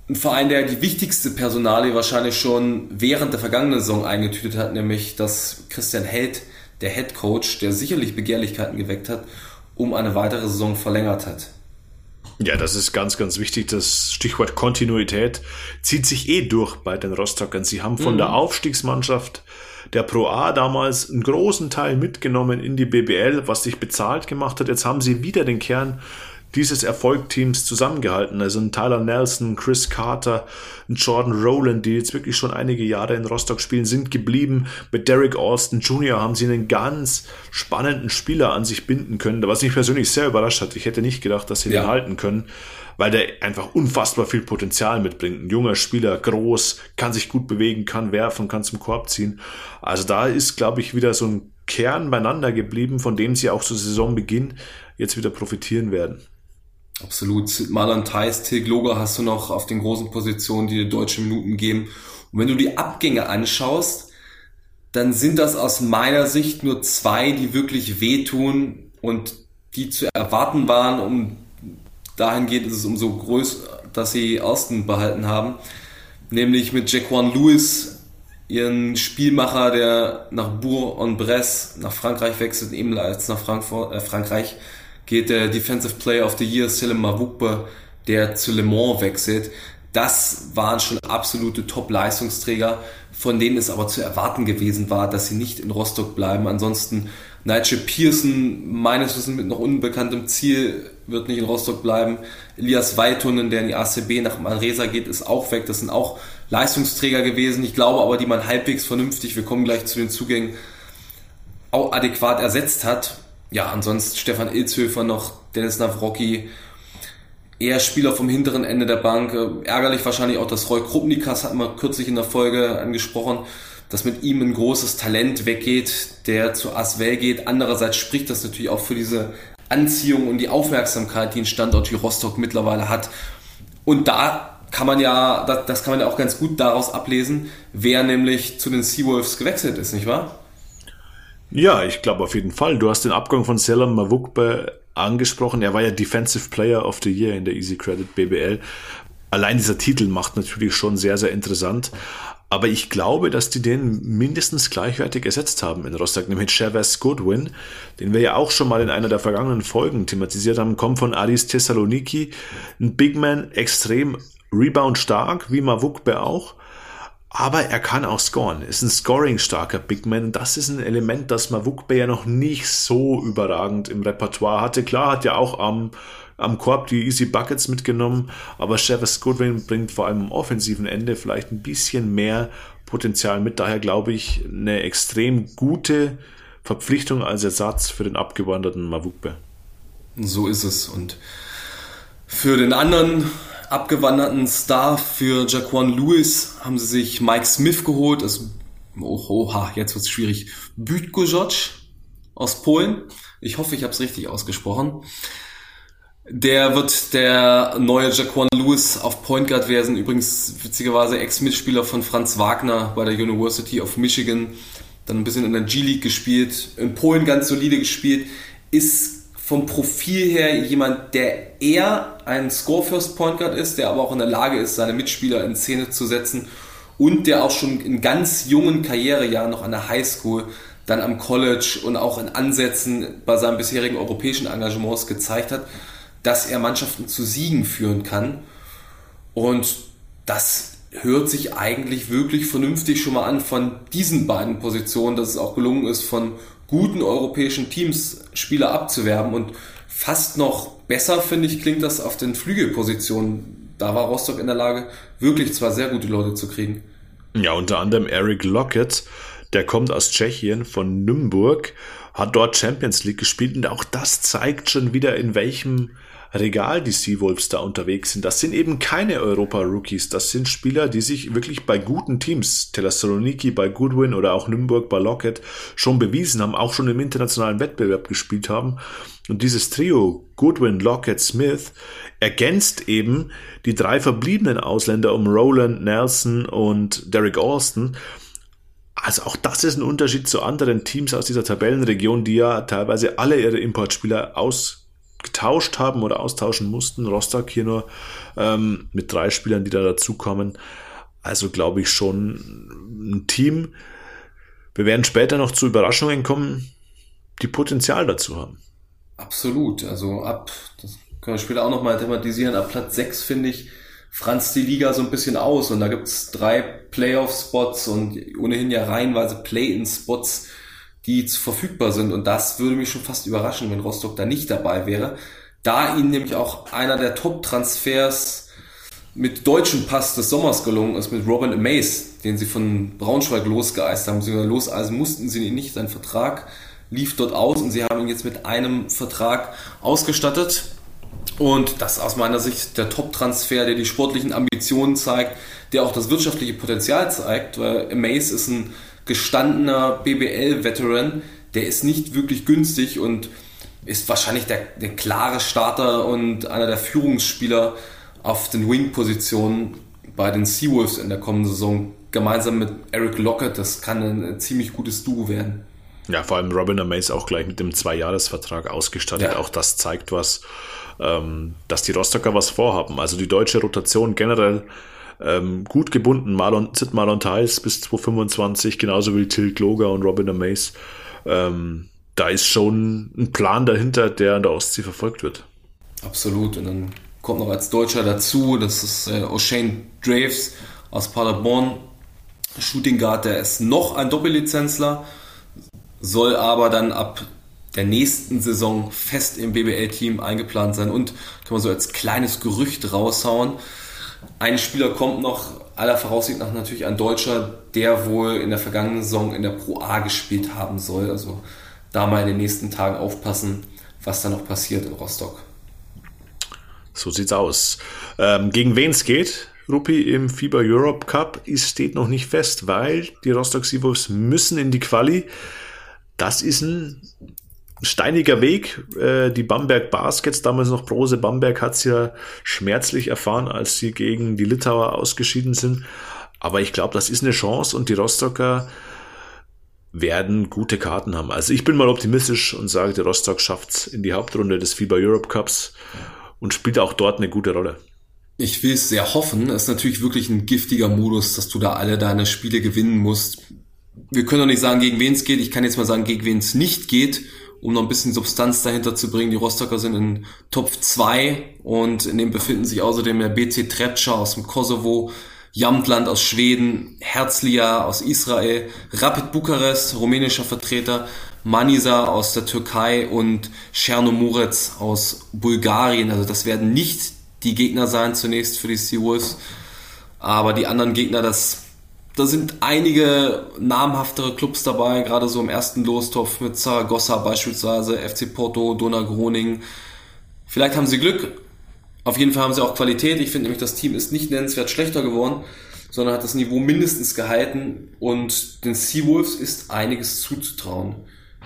S1: ein Verein, der die wichtigste Personalie wahrscheinlich schon während der vergangenen Saison eingetütet hat, nämlich dass Christian Held, der Head Coach, der sicherlich Begehrlichkeiten geweckt hat, um eine weitere Saison verlängert hat.
S2: Ja, das ist ganz, ganz wichtig. Das Stichwort Kontinuität zieht sich eh durch bei den Rostockern. Sie haben von mhm. der Aufstiegsmannschaft der Pro A damals einen großen Teil mitgenommen in die BBL, was sich bezahlt gemacht hat. Jetzt haben sie wieder den Kern dieses Erfolgteams zusammengehalten. Also ein Tyler Nelson, Chris Carter, ein Jordan Rowland, die jetzt wirklich schon einige Jahre in Rostock spielen, sind geblieben. Mit Derek Austin Jr. haben sie einen ganz spannenden Spieler an sich binden können, was mich persönlich sehr überrascht hat. Ich hätte nicht gedacht, dass sie ja. den halten können weil der einfach unfassbar viel Potenzial mitbringt. Ein junger Spieler, groß, kann sich gut bewegen, kann werfen, kann zum Korb ziehen. Also da ist, glaube ich, wieder so ein Kern beieinander geblieben, von dem sie auch zu Saisonbeginn jetzt wieder profitieren werden.
S1: Absolut. Marlon Theis, Tilg Loger hast du noch auf den großen Positionen, die dir deutsche Minuten geben. Und wenn du die Abgänge anschaust, dann sind das aus meiner Sicht nur zwei, die wirklich wehtun und die zu erwarten waren, um dahingehend ist es umso größer, dass sie Austin behalten haben. Nämlich mit Jaquan Lewis, ihren Spielmacher, der nach Bourg-en-Bresse nach Frankreich wechselt, ebenfalls nach Frankfurt, äh, Frankreich geht der Defensive Player of the Year Selim Mavukbe, der zu Le Mans wechselt. Das waren schon absolute Top-Leistungsträger, von denen es aber zu erwarten gewesen war, dass sie nicht in Rostock bleiben. Ansonsten Nigel Pearson, meines Wissens mit noch unbekanntem Ziel, wird nicht in Rostock bleiben. Elias Weitunen, der in die ACB nach Manresa geht, ist auch weg. Das sind auch Leistungsträger gewesen. Ich glaube aber, die man halbwegs vernünftig, wir kommen gleich zu den Zugängen, auch adäquat ersetzt hat. Ja, ansonsten Stefan Ilzhöfer noch, Dennis Navrocki, eher Spieler vom hinteren Ende der Bank. Ärgerlich wahrscheinlich auch, dass Roy Krupnikas, hatten wir kürzlich in der Folge angesprochen, dass mit ihm ein großes Talent weggeht, der zu Aswell geht. Andererseits spricht das natürlich auch für diese Anziehung und die Aufmerksamkeit, die ein Standort wie Rostock mittlerweile hat. Und da kann man ja, das kann man ja auch ganz gut daraus ablesen, wer nämlich zu den Seawolves gewechselt ist, nicht wahr?
S2: Ja, ich glaube auf jeden Fall. Du hast den Abgang von Selam Mavukbe angesprochen. Er war ja Defensive Player of the Year in der Easy Credit BBL. Allein dieser Titel macht natürlich schon sehr, sehr interessant. Aber ich glaube, dass die den mindestens gleichwertig ersetzt haben in Rostock, nämlich Chavez Goodwin, den wir ja auch schon mal in einer der vergangenen Folgen thematisiert haben, kommt von Aris Thessaloniki, ein Big Man, extrem Rebound stark, wie Mavukbe auch. Aber er kann auch scoren, ist ein scoring-starker Big Man. Das ist ein Element, das Mavukbe ja noch nicht so überragend im Repertoire hatte. Klar hat ja auch am am Korb die Easy Buckets mitgenommen, aber Chavez Goodwin bringt vor allem am offensiven Ende vielleicht ein bisschen mehr Potenzial mit. Daher glaube ich, eine extrem gute Verpflichtung als Ersatz für den abgewanderten Mavukbe.
S1: So ist es. Und für den anderen abgewanderten Star, für Jaquan Lewis, haben sie sich Mike Smith geholt. Das, oh, oha, jetzt wird es schwierig. Bütkojoc aus Polen. Ich hoffe, ich habe es richtig ausgesprochen. Der wird der neue Jaquan Lewis auf Point Guard werden. Übrigens witzigerweise Ex-Mitspieler von Franz Wagner bei der University of Michigan. Dann ein bisschen in der G-League gespielt. In Polen ganz solide gespielt. Ist vom Profil her jemand, der eher ein Score-First Point Guard ist, der aber auch in der Lage ist, seine Mitspieler in Szene zu setzen. Und der auch schon in ganz jungen Karrierejahren noch an der Highschool dann am College und auch in Ansätzen bei seinen bisherigen europäischen Engagements gezeigt hat, dass er Mannschaften zu Siegen führen kann. Und das hört sich eigentlich wirklich vernünftig schon mal an von diesen beiden Positionen, dass es auch gelungen ist, von guten europäischen Teams Spieler abzuwerben. Und fast noch besser, finde ich, klingt das auf den Flügelpositionen. Da war Rostock in der Lage, wirklich zwar sehr gute Leute zu kriegen.
S2: Ja, unter anderem Eric Lockett, der kommt aus Tschechien von Nürnberg, hat dort Champions League gespielt und auch das zeigt schon wieder, in welchem Regal die Seawolves da unterwegs sind. Das sind eben keine Europa-Rookies. Das sind Spieler, die sich wirklich bei guten Teams, Thessaloniki bei Goodwin oder auch Nürnberg bei Lockett, schon bewiesen haben, auch schon im internationalen Wettbewerb gespielt haben. Und dieses Trio, Goodwin, Lockett, Smith, ergänzt eben die drei verbliebenen Ausländer um Roland, Nelson und Derek Austin. Also auch das ist ein Unterschied zu anderen Teams aus dieser Tabellenregion, die ja teilweise alle ihre Importspieler aus getauscht haben oder austauschen mussten. Rostock hier nur ähm, mit drei Spielern, die da dazukommen. Also glaube ich schon ein Team. Wir werden später noch zu Überraschungen kommen, die Potenzial dazu haben.
S1: Absolut. Also ab, das können wir später auch nochmal thematisieren, ab Platz 6 finde ich, franzt die Liga so ein bisschen aus und da gibt es drei Playoff-Spots und ohnehin ja reihenweise Play-in-Spots die verfügbar sind. Und das würde mich schon fast überraschen, wenn Rostock da nicht dabei wäre. Da ihnen nämlich auch einer der Top-Transfers mit deutschem Pass des Sommers gelungen ist, mit Robin Amaze, den sie von Braunschweig losgeeist haben. Sie loseisen mussten sie ihn nicht. Sein Vertrag lief dort aus und sie haben ihn jetzt mit einem Vertrag ausgestattet. Und das ist aus meiner Sicht der Top-Transfer, der die sportlichen Ambitionen zeigt, der auch das wirtschaftliche Potenzial zeigt, weil Amaze ist ein gestandener BBL-Veteran, der ist nicht wirklich günstig und ist wahrscheinlich der, der klare Starter und einer der Führungsspieler auf den Wing-Positionen bei den Seawolves in der kommenden Saison. Gemeinsam mit Eric Lockett, das kann ein ziemlich gutes Duo werden.
S2: Ja, vor allem Robin Amaze auch gleich mit dem Zweijahresvertrag ausgestattet. Ja. Auch das zeigt was, ähm, dass die Rostocker was vorhaben. Also die deutsche Rotation generell ähm, gut gebunden. Marlon, Sid Marlon Tiles bis 2025, genauso wie Till Gloger und Robin Amaze. Ähm, da ist schon ein Plan dahinter, der an der Ostsee verfolgt wird.
S1: Absolut. Und dann kommt noch als Deutscher dazu, das ist äh, O'Shane Draves aus Paderborn. Shooting Guard, der ist noch ein Doppellizenzler, soll aber dann ab der nächsten Saison fest im BBL-Team eingeplant sein und kann man so als kleines Gerücht raushauen. Ein Spieler kommt noch, aller Voraussicht nach natürlich ein Deutscher, der wohl in der vergangenen Saison in der Pro A gespielt haben soll. Also da mal in den nächsten Tagen aufpassen, was da noch passiert in Rostock.
S2: So sieht's aus. Ähm, gegen wen es geht, Rupi, im FIBA Europe Cup, ist, steht noch nicht fest, weil die Rostock Seawolves müssen in die Quali. Das ist ein steiniger Weg. Äh, die Bamberg Baskets, damals noch Brose Bamberg, hat es ja schmerzlich erfahren, als sie gegen die Litauer ausgeschieden sind. Aber ich glaube, das ist eine Chance und die Rostocker werden gute Karten haben. Also ich bin mal optimistisch und sage, der Rostock schafft's in die Hauptrunde des FIBA Europe Cups und spielt auch dort eine gute Rolle.
S1: Ich will es sehr hoffen. Es ist natürlich wirklich ein giftiger Modus, dass du da alle deine Spiele gewinnen musst. Wir können doch nicht sagen, gegen wen es geht. Ich kann jetzt mal sagen, gegen wen es nicht geht um noch ein bisschen Substanz dahinter zu bringen. Die Rostocker sind in Top 2 und in dem befinden sich außerdem der BC Trepča aus dem Kosovo, Jamtland aus Schweden, Herzlia aus Israel, Rapid Bukarest, rumänischer Vertreter, Manisa aus der Türkei und Chernomorets aus Bulgarien. Also das werden nicht die Gegner sein zunächst für die Seawolves, aber die anderen Gegner, das da sind einige namhaftere Clubs dabei, gerade so im ersten Lostopf mit Zaragoza beispielsweise, FC Porto, Dona Groningen. Vielleicht haben sie Glück. Auf jeden Fall haben sie auch Qualität. Ich finde nämlich, das Team ist nicht nennenswert schlechter geworden, sondern hat das Niveau mindestens gehalten und den Seawolves ist einiges zuzutrauen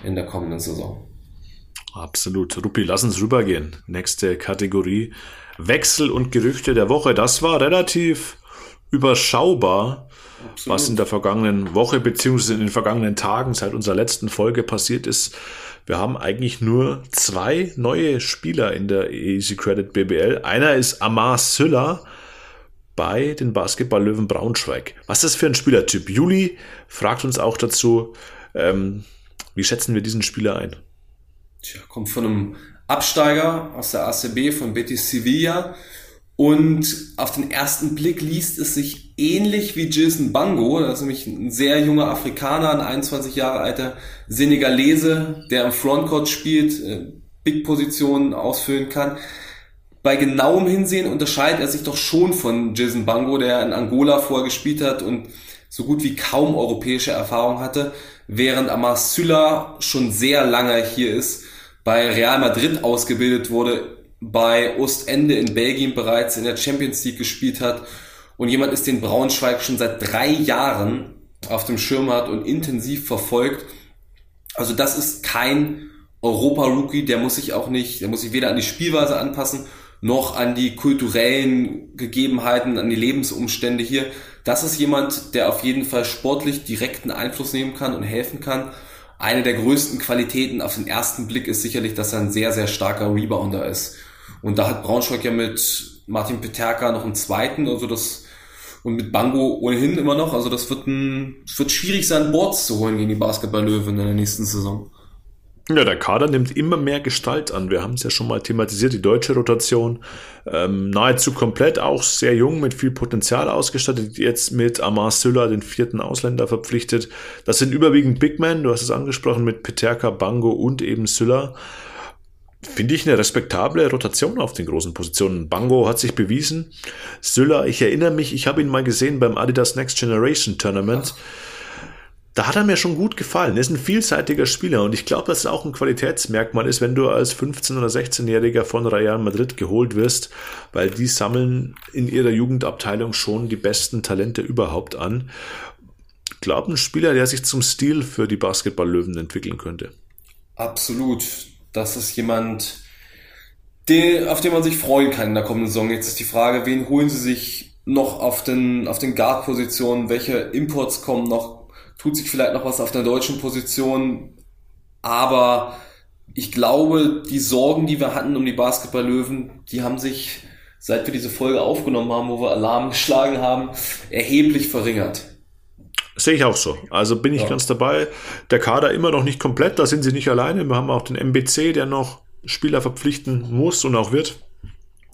S1: in der kommenden Saison.
S2: Absolut. Ruppi, lass uns rübergehen. Nächste Kategorie. Wechsel und Gerüchte der Woche. Das war relativ überschaubar. Absolut. was in der vergangenen Woche beziehungsweise in den vergangenen Tagen seit unserer letzten Folge passiert ist. Wir haben eigentlich nur zwei neue Spieler in der Easy Credit BBL. Einer ist Amar Süller bei den Basketball-Löwen Braunschweig. Was ist das für ein Spielertyp? Juli fragt uns auch dazu, ähm, wie schätzen wir diesen Spieler ein?
S1: Tja, kommt von einem Absteiger aus der ACB von Betis Sevilla und auf den ersten Blick liest es sich ähnlich wie Jason Bango. Das ist nämlich ein sehr junger Afrikaner, ein 21 Jahre alter Senegalese, der im Frontcourt spielt, äh, Big-Positionen ausfüllen kann. Bei genauem Hinsehen unterscheidet er sich doch schon von Jason Bango, der in Angola vorher gespielt hat und so gut wie kaum europäische Erfahrung hatte, während Amar Sylla schon sehr lange hier ist, bei Real Madrid ausgebildet wurde, bei Ostende in Belgien bereits in der Champions League gespielt hat und jemand ist, den Braunschweig schon seit drei Jahren auf dem Schirm hat und intensiv verfolgt. Also das ist kein Europa-Rookie, der muss sich auch nicht, der muss sich weder an die Spielweise anpassen, noch an die kulturellen Gegebenheiten, an die Lebensumstände hier. Das ist jemand, der auf jeden Fall sportlich direkten Einfluss nehmen kann und helfen kann. Eine der größten Qualitäten auf den ersten Blick ist sicherlich, dass er ein sehr, sehr starker Rebounder ist. Und da hat Braunschweig ja mit Martin Peterka noch einen zweiten, also das und mit Bango ohnehin immer noch. Also das wird ein, es wird schwierig sein, Boards zu holen gegen die Basketball-Löwen in der nächsten Saison.
S2: Ja, der Kader nimmt immer mehr Gestalt an. Wir haben es ja schon mal thematisiert, die deutsche Rotation. Ähm, nahezu komplett, auch sehr jung, mit viel Potenzial ausgestattet. Jetzt mit Amar Süller, den vierten Ausländer, verpflichtet. Das sind überwiegend Big Men, du hast es angesprochen, mit Peterka, Bango und eben Süller. Finde ich eine respektable Rotation auf den großen Positionen. Bango hat sich bewiesen. Süller, ich erinnere mich, ich habe ihn mal gesehen beim Adidas Next Generation Tournament. Ach da hat er mir schon gut gefallen. Er ist ein vielseitiger Spieler und ich glaube, dass es auch ein Qualitätsmerkmal ist, wenn du als 15- oder 16-Jähriger von Real Madrid geholt wirst, weil die sammeln in ihrer Jugendabteilung schon die besten Talente überhaupt an. Ich glaube, ein Spieler, der sich zum Stil für die Basketballlöwen entwickeln könnte.
S1: Absolut. Das ist jemand, den, auf den man sich freuen kann in der kommenden Saison. Jetzt ist die Frage, wen holen sie sich noch auf den, auf den Guard-Positionen? Welche Imports kommen noch? tut sich vielleicht noch was auf der deutschen Position, aber ich glaube, die Sorgen, die wir hatten um die Basketball-Löwen, die haben sich, seit wir diese Folge aufgenommen haben, wo wir Alarm geschlagen haben, erheblich verringert.
S2: Sehe ich auch so. Also bin ich ja. ganz dabei. Der Kader immer noch nicht komplett, da sind sie nicht alleine. Wir haben auch den MBC, der noch Spieler verpflichten muss und auch wird.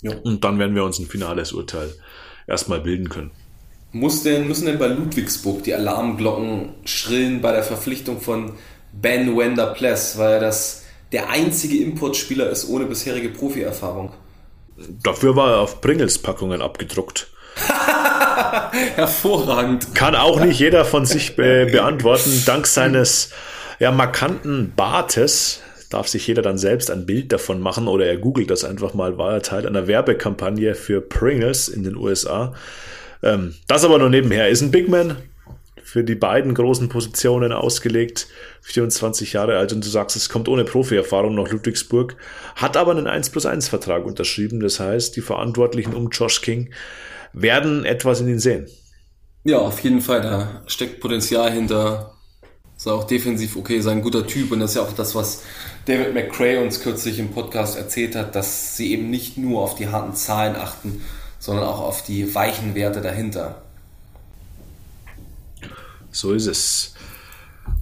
S2: Ja. Und dann werden wir uns ein finales Urteil erstmal bilden können.
S1: Muss denn, müssen denn bei Ludwigsburg die Alarmglocken schrillen bei der Verpflichtung von Ben Wender Pless, weil das der einzige Importspieler ist ohne bisherige Profierfahrung?
S2: Dafür war er auf Pringles-Packungen abgedruckt.
S1: Hervorragend.
S2: Kann auch nicht jeder von sich be beantworten. Dank seines ja, markanten Bartes darf sich jeder dann selbst ein Bild davon machen oder er googelt das einfach mal, war er Teil einer Werbekampagne für Pringles in den USA. Ähm, das aber nur nebenher. Ist ein Big Man für die beiden großen Positionen ausgelegt, 24 Jahre alt und du sagst, es kommt ohne Profi-Erfahrung nach Ludwigsburg, hat aber einen 1 plus 1 Vertrag unterschrieben. Das heißt, die Verantwortlichen um Josh King werden etwas in ihn sehen.
S1: Ja, auf jeden Fall. Da steckt Potenzial hinter. Ist auch defensiv okay, ist ein guter Typ und das ist ja auch das, was David McCray uns kürzlich im Podcast erzählt hat, dass sie eben nicht nur auf die harten Zahlen achten, sondern auch auf die weichen Werte dahinter.
S2: So ist es.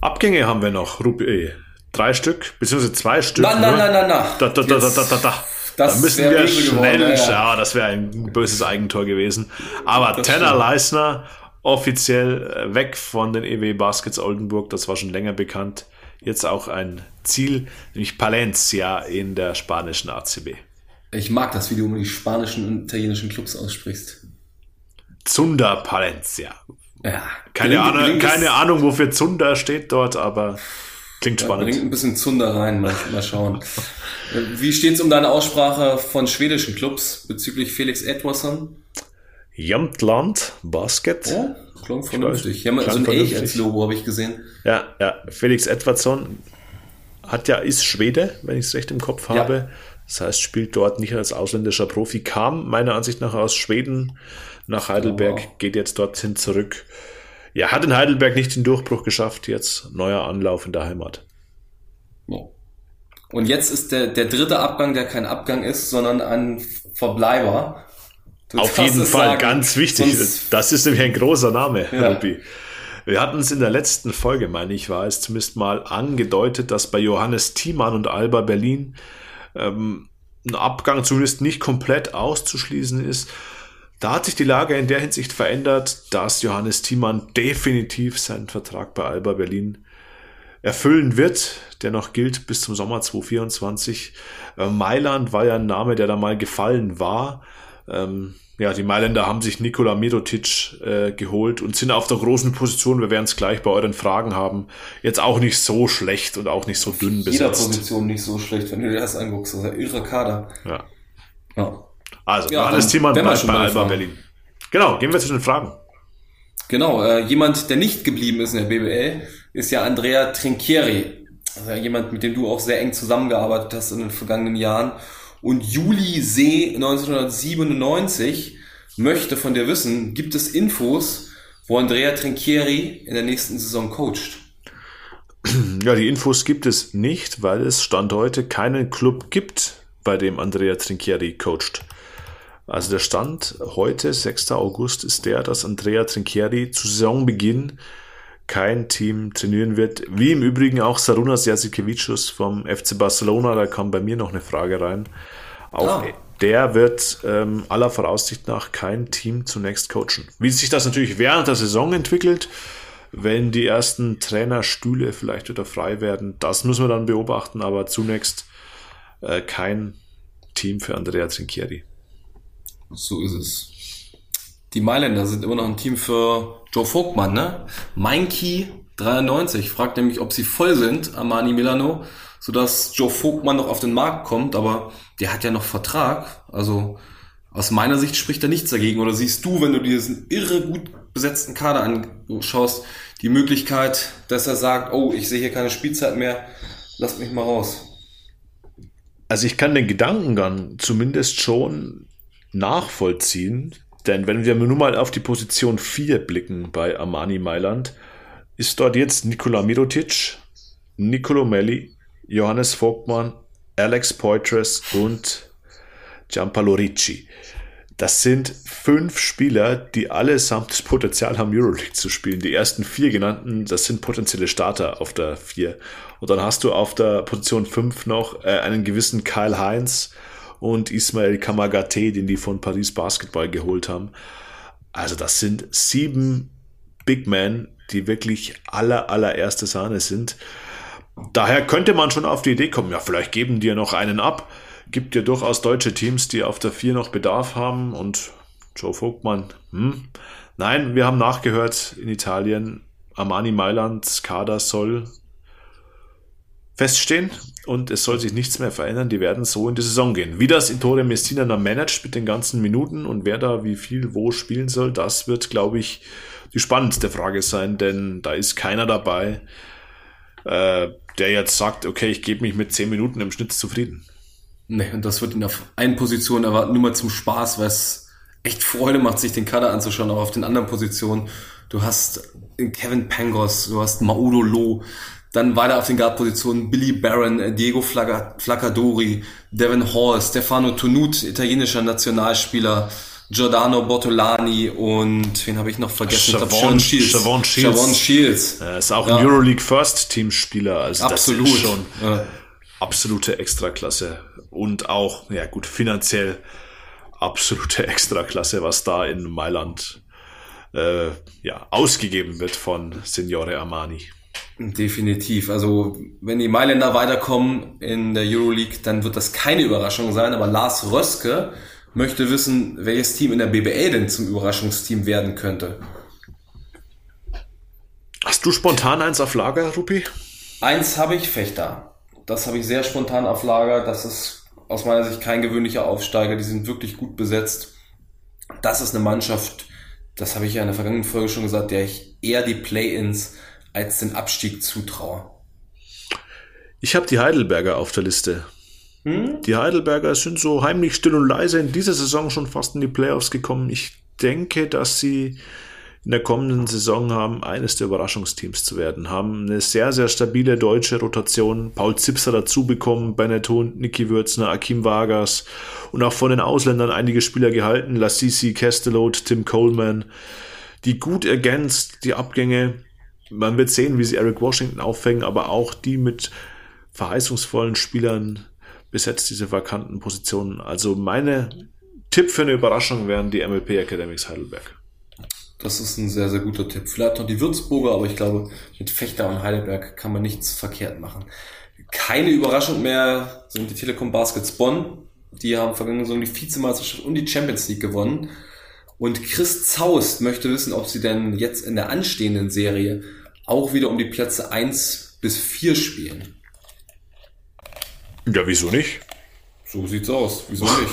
S2: Abgänge haben wir noch, Rupi. Drei Stück, beziehungsweise zwei Stück.
S1: Nein, nein, nein, nein, nein. Da, da, da, da,
S2: da, da. Da müssen wir schnell, geworden, ja, ja. das wäre ein böses Eigentor gewesen. Aber das Tanner stimmt. Leisner offiziell äh, weg von den EW Baskets Oldenburg, das war schon länger bekannt. Jetzt auch ein Ziel, nämlich Palencia in der spanischen ACB.
S1: Ich mag das, wie du immer die spanischen und italienischen Clubs aussprichst.
S2: Zunder Palencia. Ja, keine, Ahnung, keine Ahnung, wofür Zunder steht dort, aber klingt ja, spannend.
S1: Bringt ein bisschen Zunder rein, mal, mal schauen. Wie steht's um deine Aussprache von schwedischen Clubs bezüglich Felix Edwardsson?
S2: Jämtland Basket.
S1: Oh, klingt vernünftig. Ja, so ein Elch als Logo habe ich gesehen.
S2: Ja, ja. Felix Edwardsson hat ja, ist Schwede, wenn ich es recht im Kopf habe. Ja. Das heißt, spielt dort nicht als ausländischer Profi, kam meiner Ansicht nach aus Schweden nach Heidelberg, oh. geht jetzt dorthin zurück. Ja, hat in Heidelberg nicht den Durchbruch geschafft, jetzt neuer Anlauf in der Heimat.
S1: Und jetzt ist der, der dritte Abgang, der kein Abgang ist, sondern ein Verbleiber.
S2: Du Auf jeden Fall, sagen. ganz wichtig. Sonst das ist nämlich ein großer Name, ja. Rupi. Wir hatten es in der letzten Folge, meine ich, war es zumindest mal angedeutet, dass bei Johannes Thiemann und Alba Berlin ähm, ein Abgang zumindest nicht komplett auszuschließen ist. Da hat sich die Lage in der Hinsicht verändert, dass Johannes Thiemann definitiv seinen Vertrag bei Alba Berlin erfüllen wird, der noch gilt bis zum Sommer 2024. Äh, Mailand war ja ein Name, der da mal gefallen war. Ähm, ja, die Mailänder haben sich Nikola Mirotic äh, geholt und sind auf der großen Position, wir werden es gleich bei euren Fragen haben, jetzt auch nicht so schlecht und auch nicht so dünn besetzt. Jeder
S1: Position nicht so schlecht, wenn du dir das anguckst. Das ist ein irrer Kader.
S2: Ja. ja. Also, ja, alles Thema bei, bei Alba Berlin. Genau, gehen wir zu den Fragen.
S1: Genau, äh, jemand, der nicht geblieben ist in der BBL, ist ja Andrea Trinchieri. Also jemand, mit dem du auch sehr eng zusammengearbeitet hast in den vergangenen Jahren und Juli See 1997 möchte von dir wissen, gibt es Infos, wo Andrea Trinchieri in der nächsten Saison coacht?
S2: Ja, die Infos gibt es nicht, weil es Stand heute keinen Club gibt, bei dem Andrea Trinchieri coacht. Also der Stand heute, 6. August, ist der, dass Andrea Trinchieri zu Saisonbeginn kein Team trainieren wird. Wie im Übrigen auch Sarunas Jasikevicius vom FC Barcelona, da kam bei mir noch eine Frage rein. Auch ah. der wird ähm, aller Voraussicht nach kein Team zunächst coachen. Wie sich das natürlich während der Saison entwickelt, wenn die ersten Trainerstühle vielleicht wieder frei werden, das müssen wir dann beobachten, aber zunächst äh, kein Team für Andrea Trinchieri.
S1: So ist es. Die Mailänder sind immer noch ein Team für Joe Vogtmann, ne? Meinke 93 fragt nämlich, ob sie voll sind, Armani Milano, sodass Joe Vogtmann noch auf den Markt kommt, aber der hat ja noch Vertrag. Also aus meiner Sicht spricht da nichts dagegen. Oder siehst du, wenn du dir diesen irre gut besetzten Kader anschaust, die Möglichkeit, dass er sagt, oh, ich sehe hier keine Spielzeit mehr, lass mich mal raus.
S2: Also ich kann den Gedankengang zumindest schon nachvollziehen, denn wenn wir nun mal auf die Position 4 blicken bei Armani Mailand, ist dort jetzt Nikola Mirotic, Nicolo Melli, Johannes Vogtmann, Alex Poitres und Giampaolo Ricci. Das sind fünf Spieler, die allesamt das Potenzial haben, Euroleague zu spielen. Die ersten vier genannten, das sind potenzielle Starter auf der vier. Und dann hast du auf der Position fünf noch äh, einen gewissen Kyle Heinz und Ismail Kamagate, den die von Paris Basketball geholt haben. Also das sind sieben Big Men, die wirklich aller, allererste Sahne sind. Daher könnte man schon auf die Idee kommen, ja, vielleicht geben die ja noch einen ab gibt ja durchaus deutsche Teams, die auf der 4 noch Bedarf haben und Joe Vogtmann, hm. Nein, wir haben nachgehört in Italien, Armani Mailands Kader soll feststehen und es soll sich nichts mehr verändern. Die werden so in die Saison gehen. Wie das in Tore Messina dann managt mit den ganzen Minuten und wer da wie viel wo spielen soll, das wird, glaube ich, die spannendste Frage sein, denn da ist keiner dabei, äh, der jetzt sagt, okay, ich gebe mich mit 10 Minuten im Schnitt zufrieden.
S1: Nee, und das wird ihn auf einen Position erwarten, nur mal zum Spaß, weil es echt Freude macht, sich den Kader anzuschauen, auch auf den anderen Positionen. Du hast Kevin Pangos, du hast Maudo Loh, dann weiter auf den Guard-Positionen Billy Barron, Diego Flaccadori, Devin Hall, Stefano Tonut, italienischer Nationalspieler, Giordano Bottolani und wen habe ich noch vergessen?
S2: Chavon Shields. Chavon Shields. Chavon Shields. Er ist auch ja. ein Euroleague First Team Spieler. Also Absolut. Das ist schon ja. absolute Extraklasse und auch, ja gut, finanziell absolute Extraklasse, was da in Mailand äh, ja, ausgegeben wird von Signore Armani.
S1: Definitiv. Also wenn die Mailänder weiterkommen in der Euroleague, dann wird das keine Überraschung sein. Aber Lars Röske möchte wissen, welches Team in der BBL denn zum Überraschungsteam werden könnte.
S2: Hast du spontan eins auf Lager, Rupi?
S1: Eins habe ich, Fechter. Das habe ich sehr spontan auf Lager. Das ist aus meiner Sicht kein gewöhnlicher Aufsteiger. Die sind wirklich gut besetzt. Das ist eine Mannschaft, das habe ich ja in der vergangenen Folge schon gesagt, der ich eher die Play-ins als den Abstieg zutraue.
S2: Ich habe die Heidelberger auf der Liste. Hm? Die Heidelberger sind so heimlich still und leise in dieser Saison schon fast in die Playoffs gekommen. Ich denke, dass sie in der kommenden Saison haben, eines der Überraschungsteams zu werden, haben eine sehr, sehr stabile deutsche Rotation. Paul Zipser dazu bekommen, Benetton, Niki Würzner, Akim Vargas und auch von den Ausländern einige Spieler gehalten, Lassisi, Kestelot, Tim Coleman, die gut ergänzt, die Abgänge. Man wird sehen, wie sie Eric Washington auffängen, aber auch die mit verheißungsvollen Spielern besetzt diese vakanten Positionen. Also meine Tipp für eine Überraschung wären die MLP Academics Heidelberg.
S1: Das ist ein sehr, sehr guter Tipp. Vielleicht noch die Würzburger, aber ich glaube, mit Fechter und Heidelberg kann man nichts verkehrt machen. Keine Überraschung mehr sind die Telekom Baskets Bonn. Die haben vergangene Saison die Vizemeisterschaft und die Champions League gewonnen. Und Chris Zaust möchte wissen, ob sie denn jetzt in der anstehenden Serie auch wieder um die Plätze 1 bis 4 spielen.
S2: Ja, wieso nicht?
S1: So sieht's aus. Wieso nicht?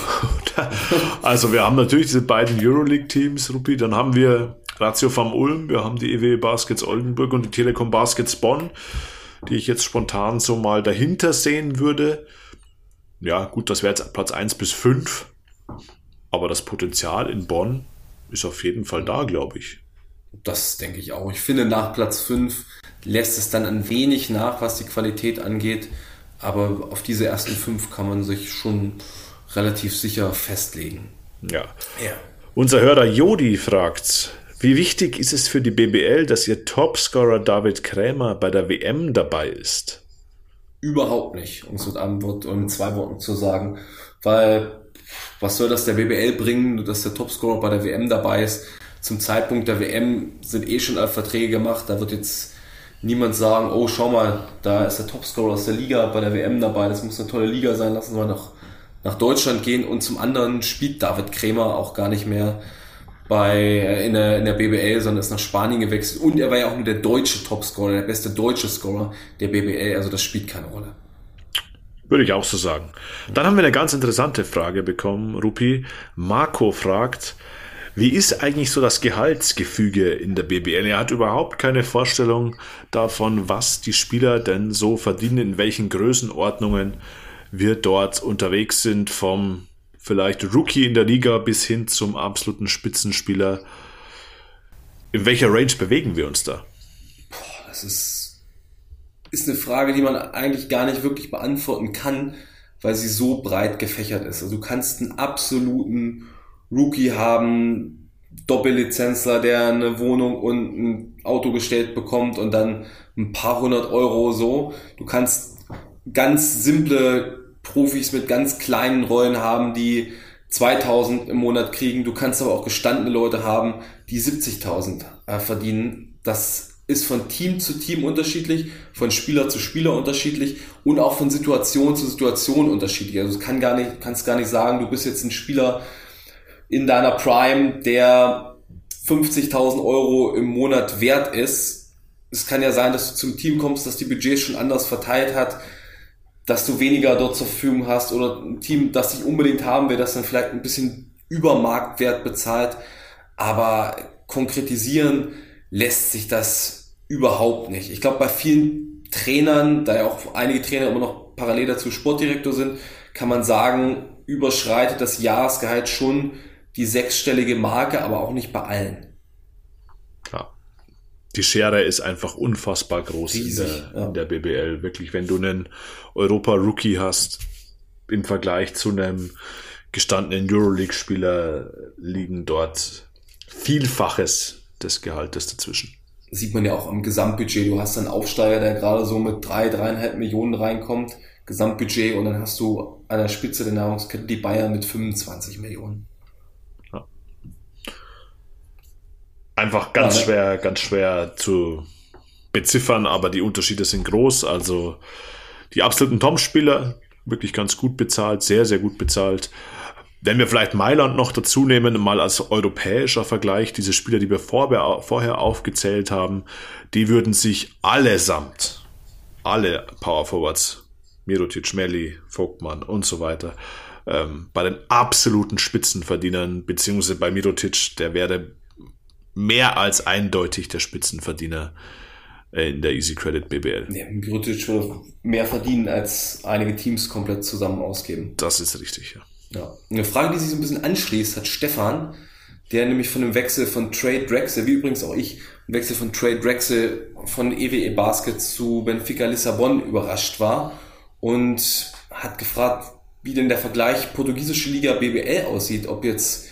S2: also wir haben natürlich diese beiden Euroleague-Teams, Rupi. Dann haben wir Ratio vom Ulm, wir haben die EW Baskets Oldenburg und die Telekom Baskets Bonn, die ich jetzt spontan so mal dahinter sehen würde. Ja, gut, das wäre jetzt Platz 1 bis 5. Aber das Potenzial in Bonn ist auf jeden Fall da, glaube ich.
S1: Das denke ich auch. Ich finde, nach Platz 5 lässt es dann ein wenig nach, was die Qualität angeht. Aber auf diese ersten fünf kann man sich schon relativ sicher festlegen.
S2: Ja. ja. Unser Hörer Jodi fragt, wie wichtig ist es für die BBL, dass ihr Topscorer David Krämer bei der WM dabei ist?
S1: Überhaupt nicht, um es mit einem Wort oder mit zwei Worten zu sagen. Weil was soll das der BBL bringen, dass der Topscorer bei der WM dabei ist? Zum Zeitpunkt der WM sind eh schon alle Verträge gemacht, da wird jetzt niemand sagen, oh schau mal, da ist der Topscorer aus der Liga bei der WM dabei, das muss eine tolle Liga sein, lassen wir nach, nach Deutschland gehen. Und zum anderen spielt David Krämer auch gar nicht mehr bei, äh, in, der, in der BBL, sondern ist nach Spanien gewechselt. Und er war ja auch nur der deutsche Topscorer, der beste deutsche Scorer der BBL, also das spielt keine Rolle.
S2: Würde ich auch so sagen. Dann haben wir eine ganz interessante Frage bekommen, Rupi. Marco fragt, wie ist eigentlich so das Gehaltsgefüge in der BBL? Er hat überhaupt keine Vorstellung davon, was die Spieler denn so verdienen, in welchen Größenordnungen wir dort unterwegs sind, vom vielleicht Rookie in der Liga bis hin zum absoluten Spitzenspieler. In welcher Range bewegen wir uns da?
S1: Boah, das ist, ist eine Frage, die man eigentlich gar nicht wirklich beantworten kann, weil sie so breit gefächert ist. Also du kannst einen absoluten Rookie haben, Doppellizenzler, der eine Wohnung und ein Auto gestellt bekommt und dann ein paar hundert Euro so. Du kannst ganz simple Profis mit ganz kleinen Rollen haben, die 2000 im Monat kriegen. Du kannst aber auch gestandene Leute haben, die 70.000 äh, verdienen. Das ist von Team zu Team unterschiedlich, von Spieler zu Spieler unterschiedlich und auch von Situation zu Situation unterschiedlich. Also kann gar nicht, kannst gar nicht sagen, du bist jetzt ein Spieler in deiner Prime, der 50.000 Euro im Monat wert ist. Es kann ja sein, dass du zum Team kommst, das die Budgets schon anders verteilt hat dass du weniger dort zur Verfügung hast oder ein Team, das dich unbedingt haben will, das dann vielleicht ein bisschen über Marktwert bezahlt. Aber konkretisieren lässt sich das überhaupt nicht. Ich glaube, bei vielen Trainern, da ja auch einige Trainer immer noch parallel dazu Sportdirektor sind, kann man sagen, überschreitet das Jahresgehalt schon die sechsstellige Marke, aber auch nicht bei allen
S2: die Schere ist einfach unfassbar groß Riesig, in, der, ja. in der BBL. Wirklich, wenn du einen Europa-Rookie hast, im Vergleich zu einem gestandenen Euroleague-Spieler liegen dort Vielfaches des Gehaltes dazwischen.
S1: Sieht man ja auch am Gesamtbudget. Du hast einen Aufsteiger, der gerade so mit drei, dreieinhalb Millionen reinkommt, Gesamtbudget, und dann hast du an der Spitze der Nahrungskette die Bayern mit 25 Millionen.
S2: Einfach ganz ja, ne? schwer, ganz schwer zu beziffern, aber die Unterschiede sind groß. Also die absoluten Top-Spieler wirklich ganz gut bezahlt, sehr, sehr gut bezahlt. Wenn wir vielleicht Mailand noch dazu nehmen, mal als europäischer Vergleich, diese Spieler, die wir vor, vorher aufgezählt haben, die würden sich allesamt, alle Power Forwards, Mirotic, Melli, Vogtmann und so weiter, ähm, bei den absoluten Spitzenverdienern, beziehungsweise bei Mirotic, der wäre mehr als eindeutig der Spitzenverdiener äh, in der Easy Credit BBL.
S1: Ja, Mirotic würde mehr verdienen, als einige Teams komplett zusammen ausgeben.
S2: Das ist richtig, ja.
S1: ja. Eine Frage, die sich so ein bisschen anschließt, hat Stefan, der nämlich von dem Wechsel von Trade Drexel, wie übrigens auch ich, Wechsel von Trade Drexel von EWE e Basket zu Benfica Lissabon überrascht war und hat gefragt, wie denn der Vergleich portugiesische Liga BBL aussieht, ob jetzt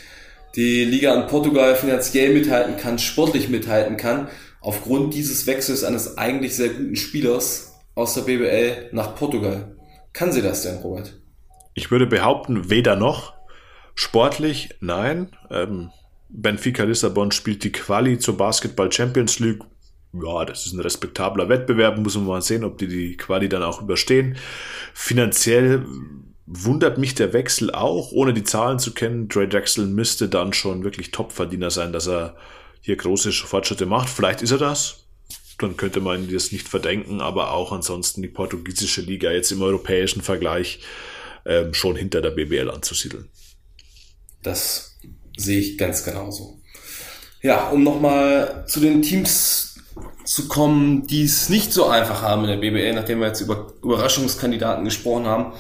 S1: die Liga in Portugal finanziell mithalten kann, sportlich mithalten kann, aufgrund dieses Wechsels eines eigentlich sehr guten Spielers aus der BBL nach Portugal. Kann sie das denn, Robert?
S2: Ich würde behaupten, weder noch. Sportlich, nein. Ähm, Benfica Lissabon spielt die Quali zur Basketball Champions League. Ja, das ist ein respektabler Wettbewerb, muss man mal sehen, ob die die Quali dann auch überstehen. Finanziell wundert mich der Wechsel auch, ohne die Zahlen zu kennen. Dre Drexel müsste dann schon wirklich Topverdiener sein, dass er hier große Fortschritte macht. Vielleicht ist er das. Dann könnte man das nicht verdenken, aber auch ansonsten die portugiesische Liga jetzt im europäischen Vergleich ähm, schon hinter der BBL anzusiedeln.
S1: Das sehe ich ganz genauso. Ja, um nochmal zu den Teams zu kommen, die es nicht so einfach haben in der BBL, nachdem wir jetzt über Überraschungskandidaten gesprochen haben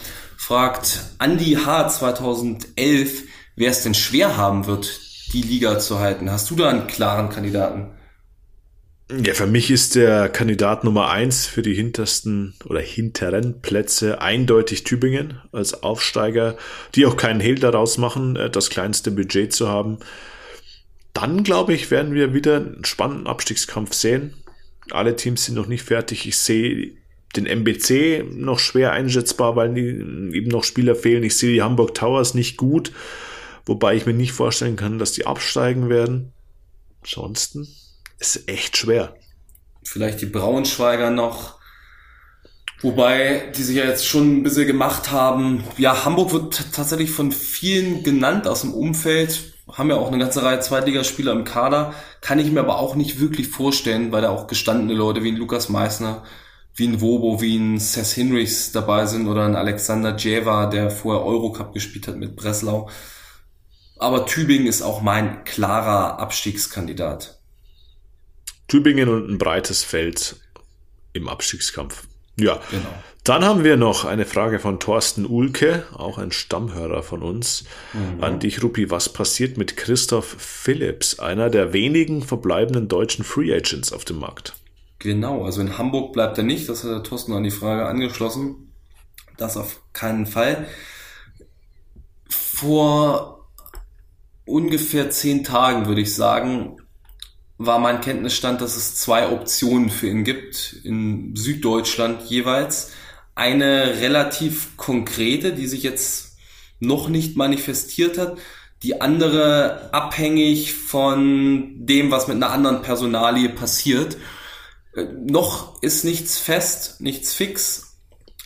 S1: fragt Andy H. 2011, wer es denn schwer haben wird, die Liga zu halten. Hast du da einen klaren Kandidaten?
S2: Ja, für mich ist der Kandidat Nummer eins für die hintersten oder hinteren Plätze eindeutig Tübingen als Aufsteiger, die auch keinen Hehl daraus machen, äh, das kleinste Budget zu haben. Dann, glaube ich, werden wir wieder einen spannenden Abstiegskampf sehen. Alle Teams sind noch nicht fertig. Ich sehe den MBC noch schwer einschätzbar, weil die, eben noch Spieler fehlen. Ich sehe die Hamburg Towers nicht gut, wobei ich mir nicht vorstellen kann, dass die absteigen werden. Ansonsten ist echt schwer.
S1: vielleicht die Braunschweiger noch. Wobei die sich ja jetzt schon ein bisschen gemacht haben. Ja, Hamburg wird tatsächlich von vielen genannt aus dem Umfeld. Haben ja auch eine ganze Reihe Zweitligaspieler im Kader. Kann ich mir aber auch nicht wirklich vorstellen, weil da auch gestandene Leute wie Lukas Meissner, wie ein Wobo, wie ein Seth Hinrichs dabei sind oder ein Alexander Djeva, der vorher Eurocup gespielt hat mit Breslau. Aber Tübingen ist auch mein klarer Abstiegskandidat.
S2: Tübingen und ein breites Feld im Abstiegskampf. Ja, genau. Dann haben wir noch eine Frage von Thorsten Ulke, auch ein Stammhörer von uns, mhm. an dich, Rupi. Was passiert mit Christoph Phillips, einer der wenigen verbleibenden deutschen Free Agents auf dem Markt?
S1: Genau, also in Hamburg bleibt er nicht, das hat der Thorsten an die Frage angeschlossen. Das auf keinen Fall. Vor ungefähr zehn Tagen, würde ich sagen, war mein Kenntnisstand, dass es zwei Optionen für ihn gibt, in Süddeutschland jeweils. Eine relativ konkrete, die sich jetzt noch nicht manifestiert hat, die andere abhängig von dem, was mit einer anderen Personalie passiert. Äh, noch ist nichts fest, nichts fix,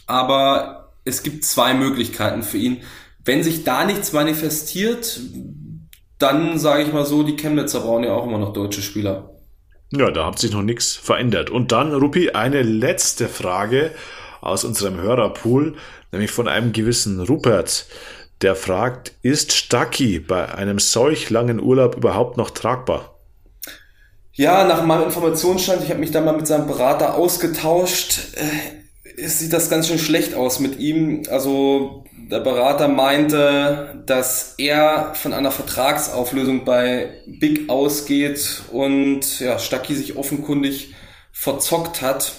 S1: aber es gibt zwei Möglichkeiten für ihn. Wenn sich da nichts manifestiert, dann sage ich mal so, die Chemnitzer brauchen ja auch immer noch deutsche Spieler.
S2: Ja, da hat sich noch nichts verändert. Und dann, Rupi, eine letzte Frage aus unserem Hörerpool, nämlich von einem gewissen Rupert. Der fragt, ist Stacki bei einem solch langen Urlaub überhaupt noch tragbar?
S1: Ja, nach meinem Informationsstand, ich habe mich da mal mit seinem Berater ausgetauscht, äh, sieht das ganz schön schlecht aus mit ihm. Also der Berater meinte, dass er von einer Vertragsauflösung bei Big ausgeht und ja, Stacki sich offenkundig verzockt hat.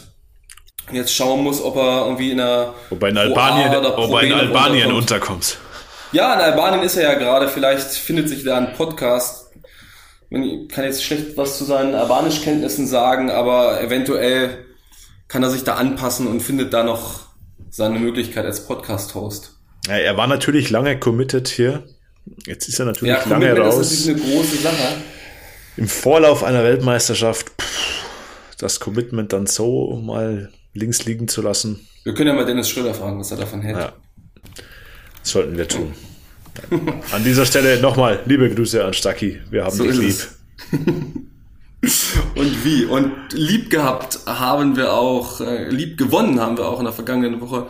S1: Jetzt schauen muss, ob er irgendwie in einer
S2: ob er in Albanien, ob er in Albanien unterkommt.
S1: Ja, in Albanien ist er ja gerade. Vielleicht findet sich da ein Podcast. Ich kann jetzt schlecht was zu seinen Albanischkenntnissen sagen, aber eventuell kann er sich da anpassen und findet da noch seine Möglichkeit als Podcast-Host.
S2: Ja, er war natürlich lange committed hier. Jetzt ist er natürlich ja, lange raus. Das
S1: ist eine große Sache.
S2: Im Vorlauf einer Weltmeisterschaft pff, das Commitment dann so mal links liegen zu lassen.
S1: Wir können ja mal Dennis Schröder fragen, was er davon hält. Ja.
S2: Das sollten wir tun. an dieser Stelle nochmal liebe Grüße an Stacki. Wir haben so dich lieb.
S1: Und wie? Und lieb gehabt haben wir auch, äh, lieb gewonnen haben wir auch in der vergangenen Woche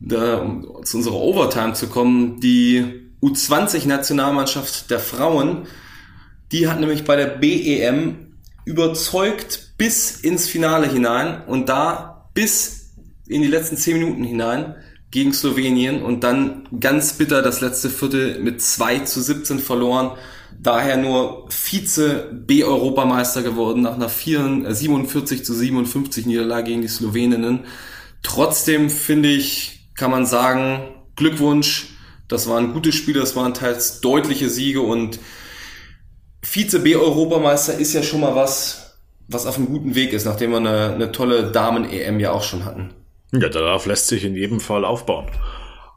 S1: da, um zu unserer Overtime zu kommen, die U20-Nationalmannschaft der Frauen, die hat nämlich bei der BEM überzeugt bis ins Finale hinein und da bis in die letzten zehn Minuten hinein gegen Slowenien und dann ganz bitter das letzte Viertel mit 2 zu 17 verloren. Daher nur Vize B-Europameister geworden nach einer 47 zu 57 Niederlage gegen die Sloweninnen. Trotzdem finde ich, kann man sagen, Glückwunsch, das waren gute Spiele, das waren teils deutliche Siege und Vize B-Europameister ist ja schon mal was, was auf einem guten Weg ist, nachdem wir eine, eine tolle Damen-EM ja auch schon hatten.
S2: Ja, darauf lässt sich in jedem Fall aufbauen.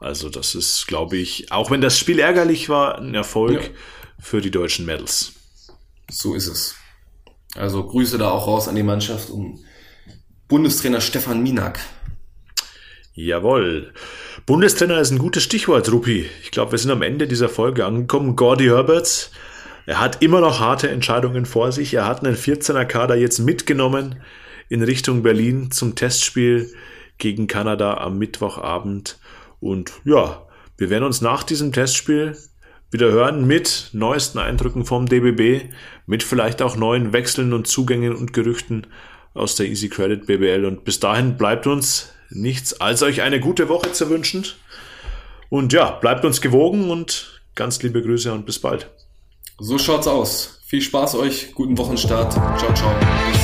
S2: Also das ist, glaube ich, auch wenn das Spiel ärgerlich war, ein Erfolg ja. für die deutschen Medals.
S1: So ist es. Also Grüße da auch raus an die Mannschaft und Bundestrainer Stefan Minak.
S2: Jawohl. Bundestrainer ist ein gutes Stichwort, Rupi. Ich glaube, wir sind am Ende dieser Folge angekommen. Gordy Herberts, er hat immer noch harte Entscheidungen vor sich. Er hat einen 14er Kader jetzt mitgenommen in Richtung Berlin zum Testspiel gegen Kanada am Mittwochabend. Und ja, wir werden uns nach diesem Testspiel wieder hören mit neuesten Eindrücken vom DBB, mit vielleicht auch neuen Wechseln und Zugängen und Gerüchten aus der Easy Credit BBL. Und bis dahin bleibt uns nichts als euch eine gute Woche zu wünschen. Und ja, bleibt uns gewogen und ganz liebe Grüße und bis bald.
S1: So schaut's aus. Viel Spaß euch, guten Wochenstart. Ciao, ciao.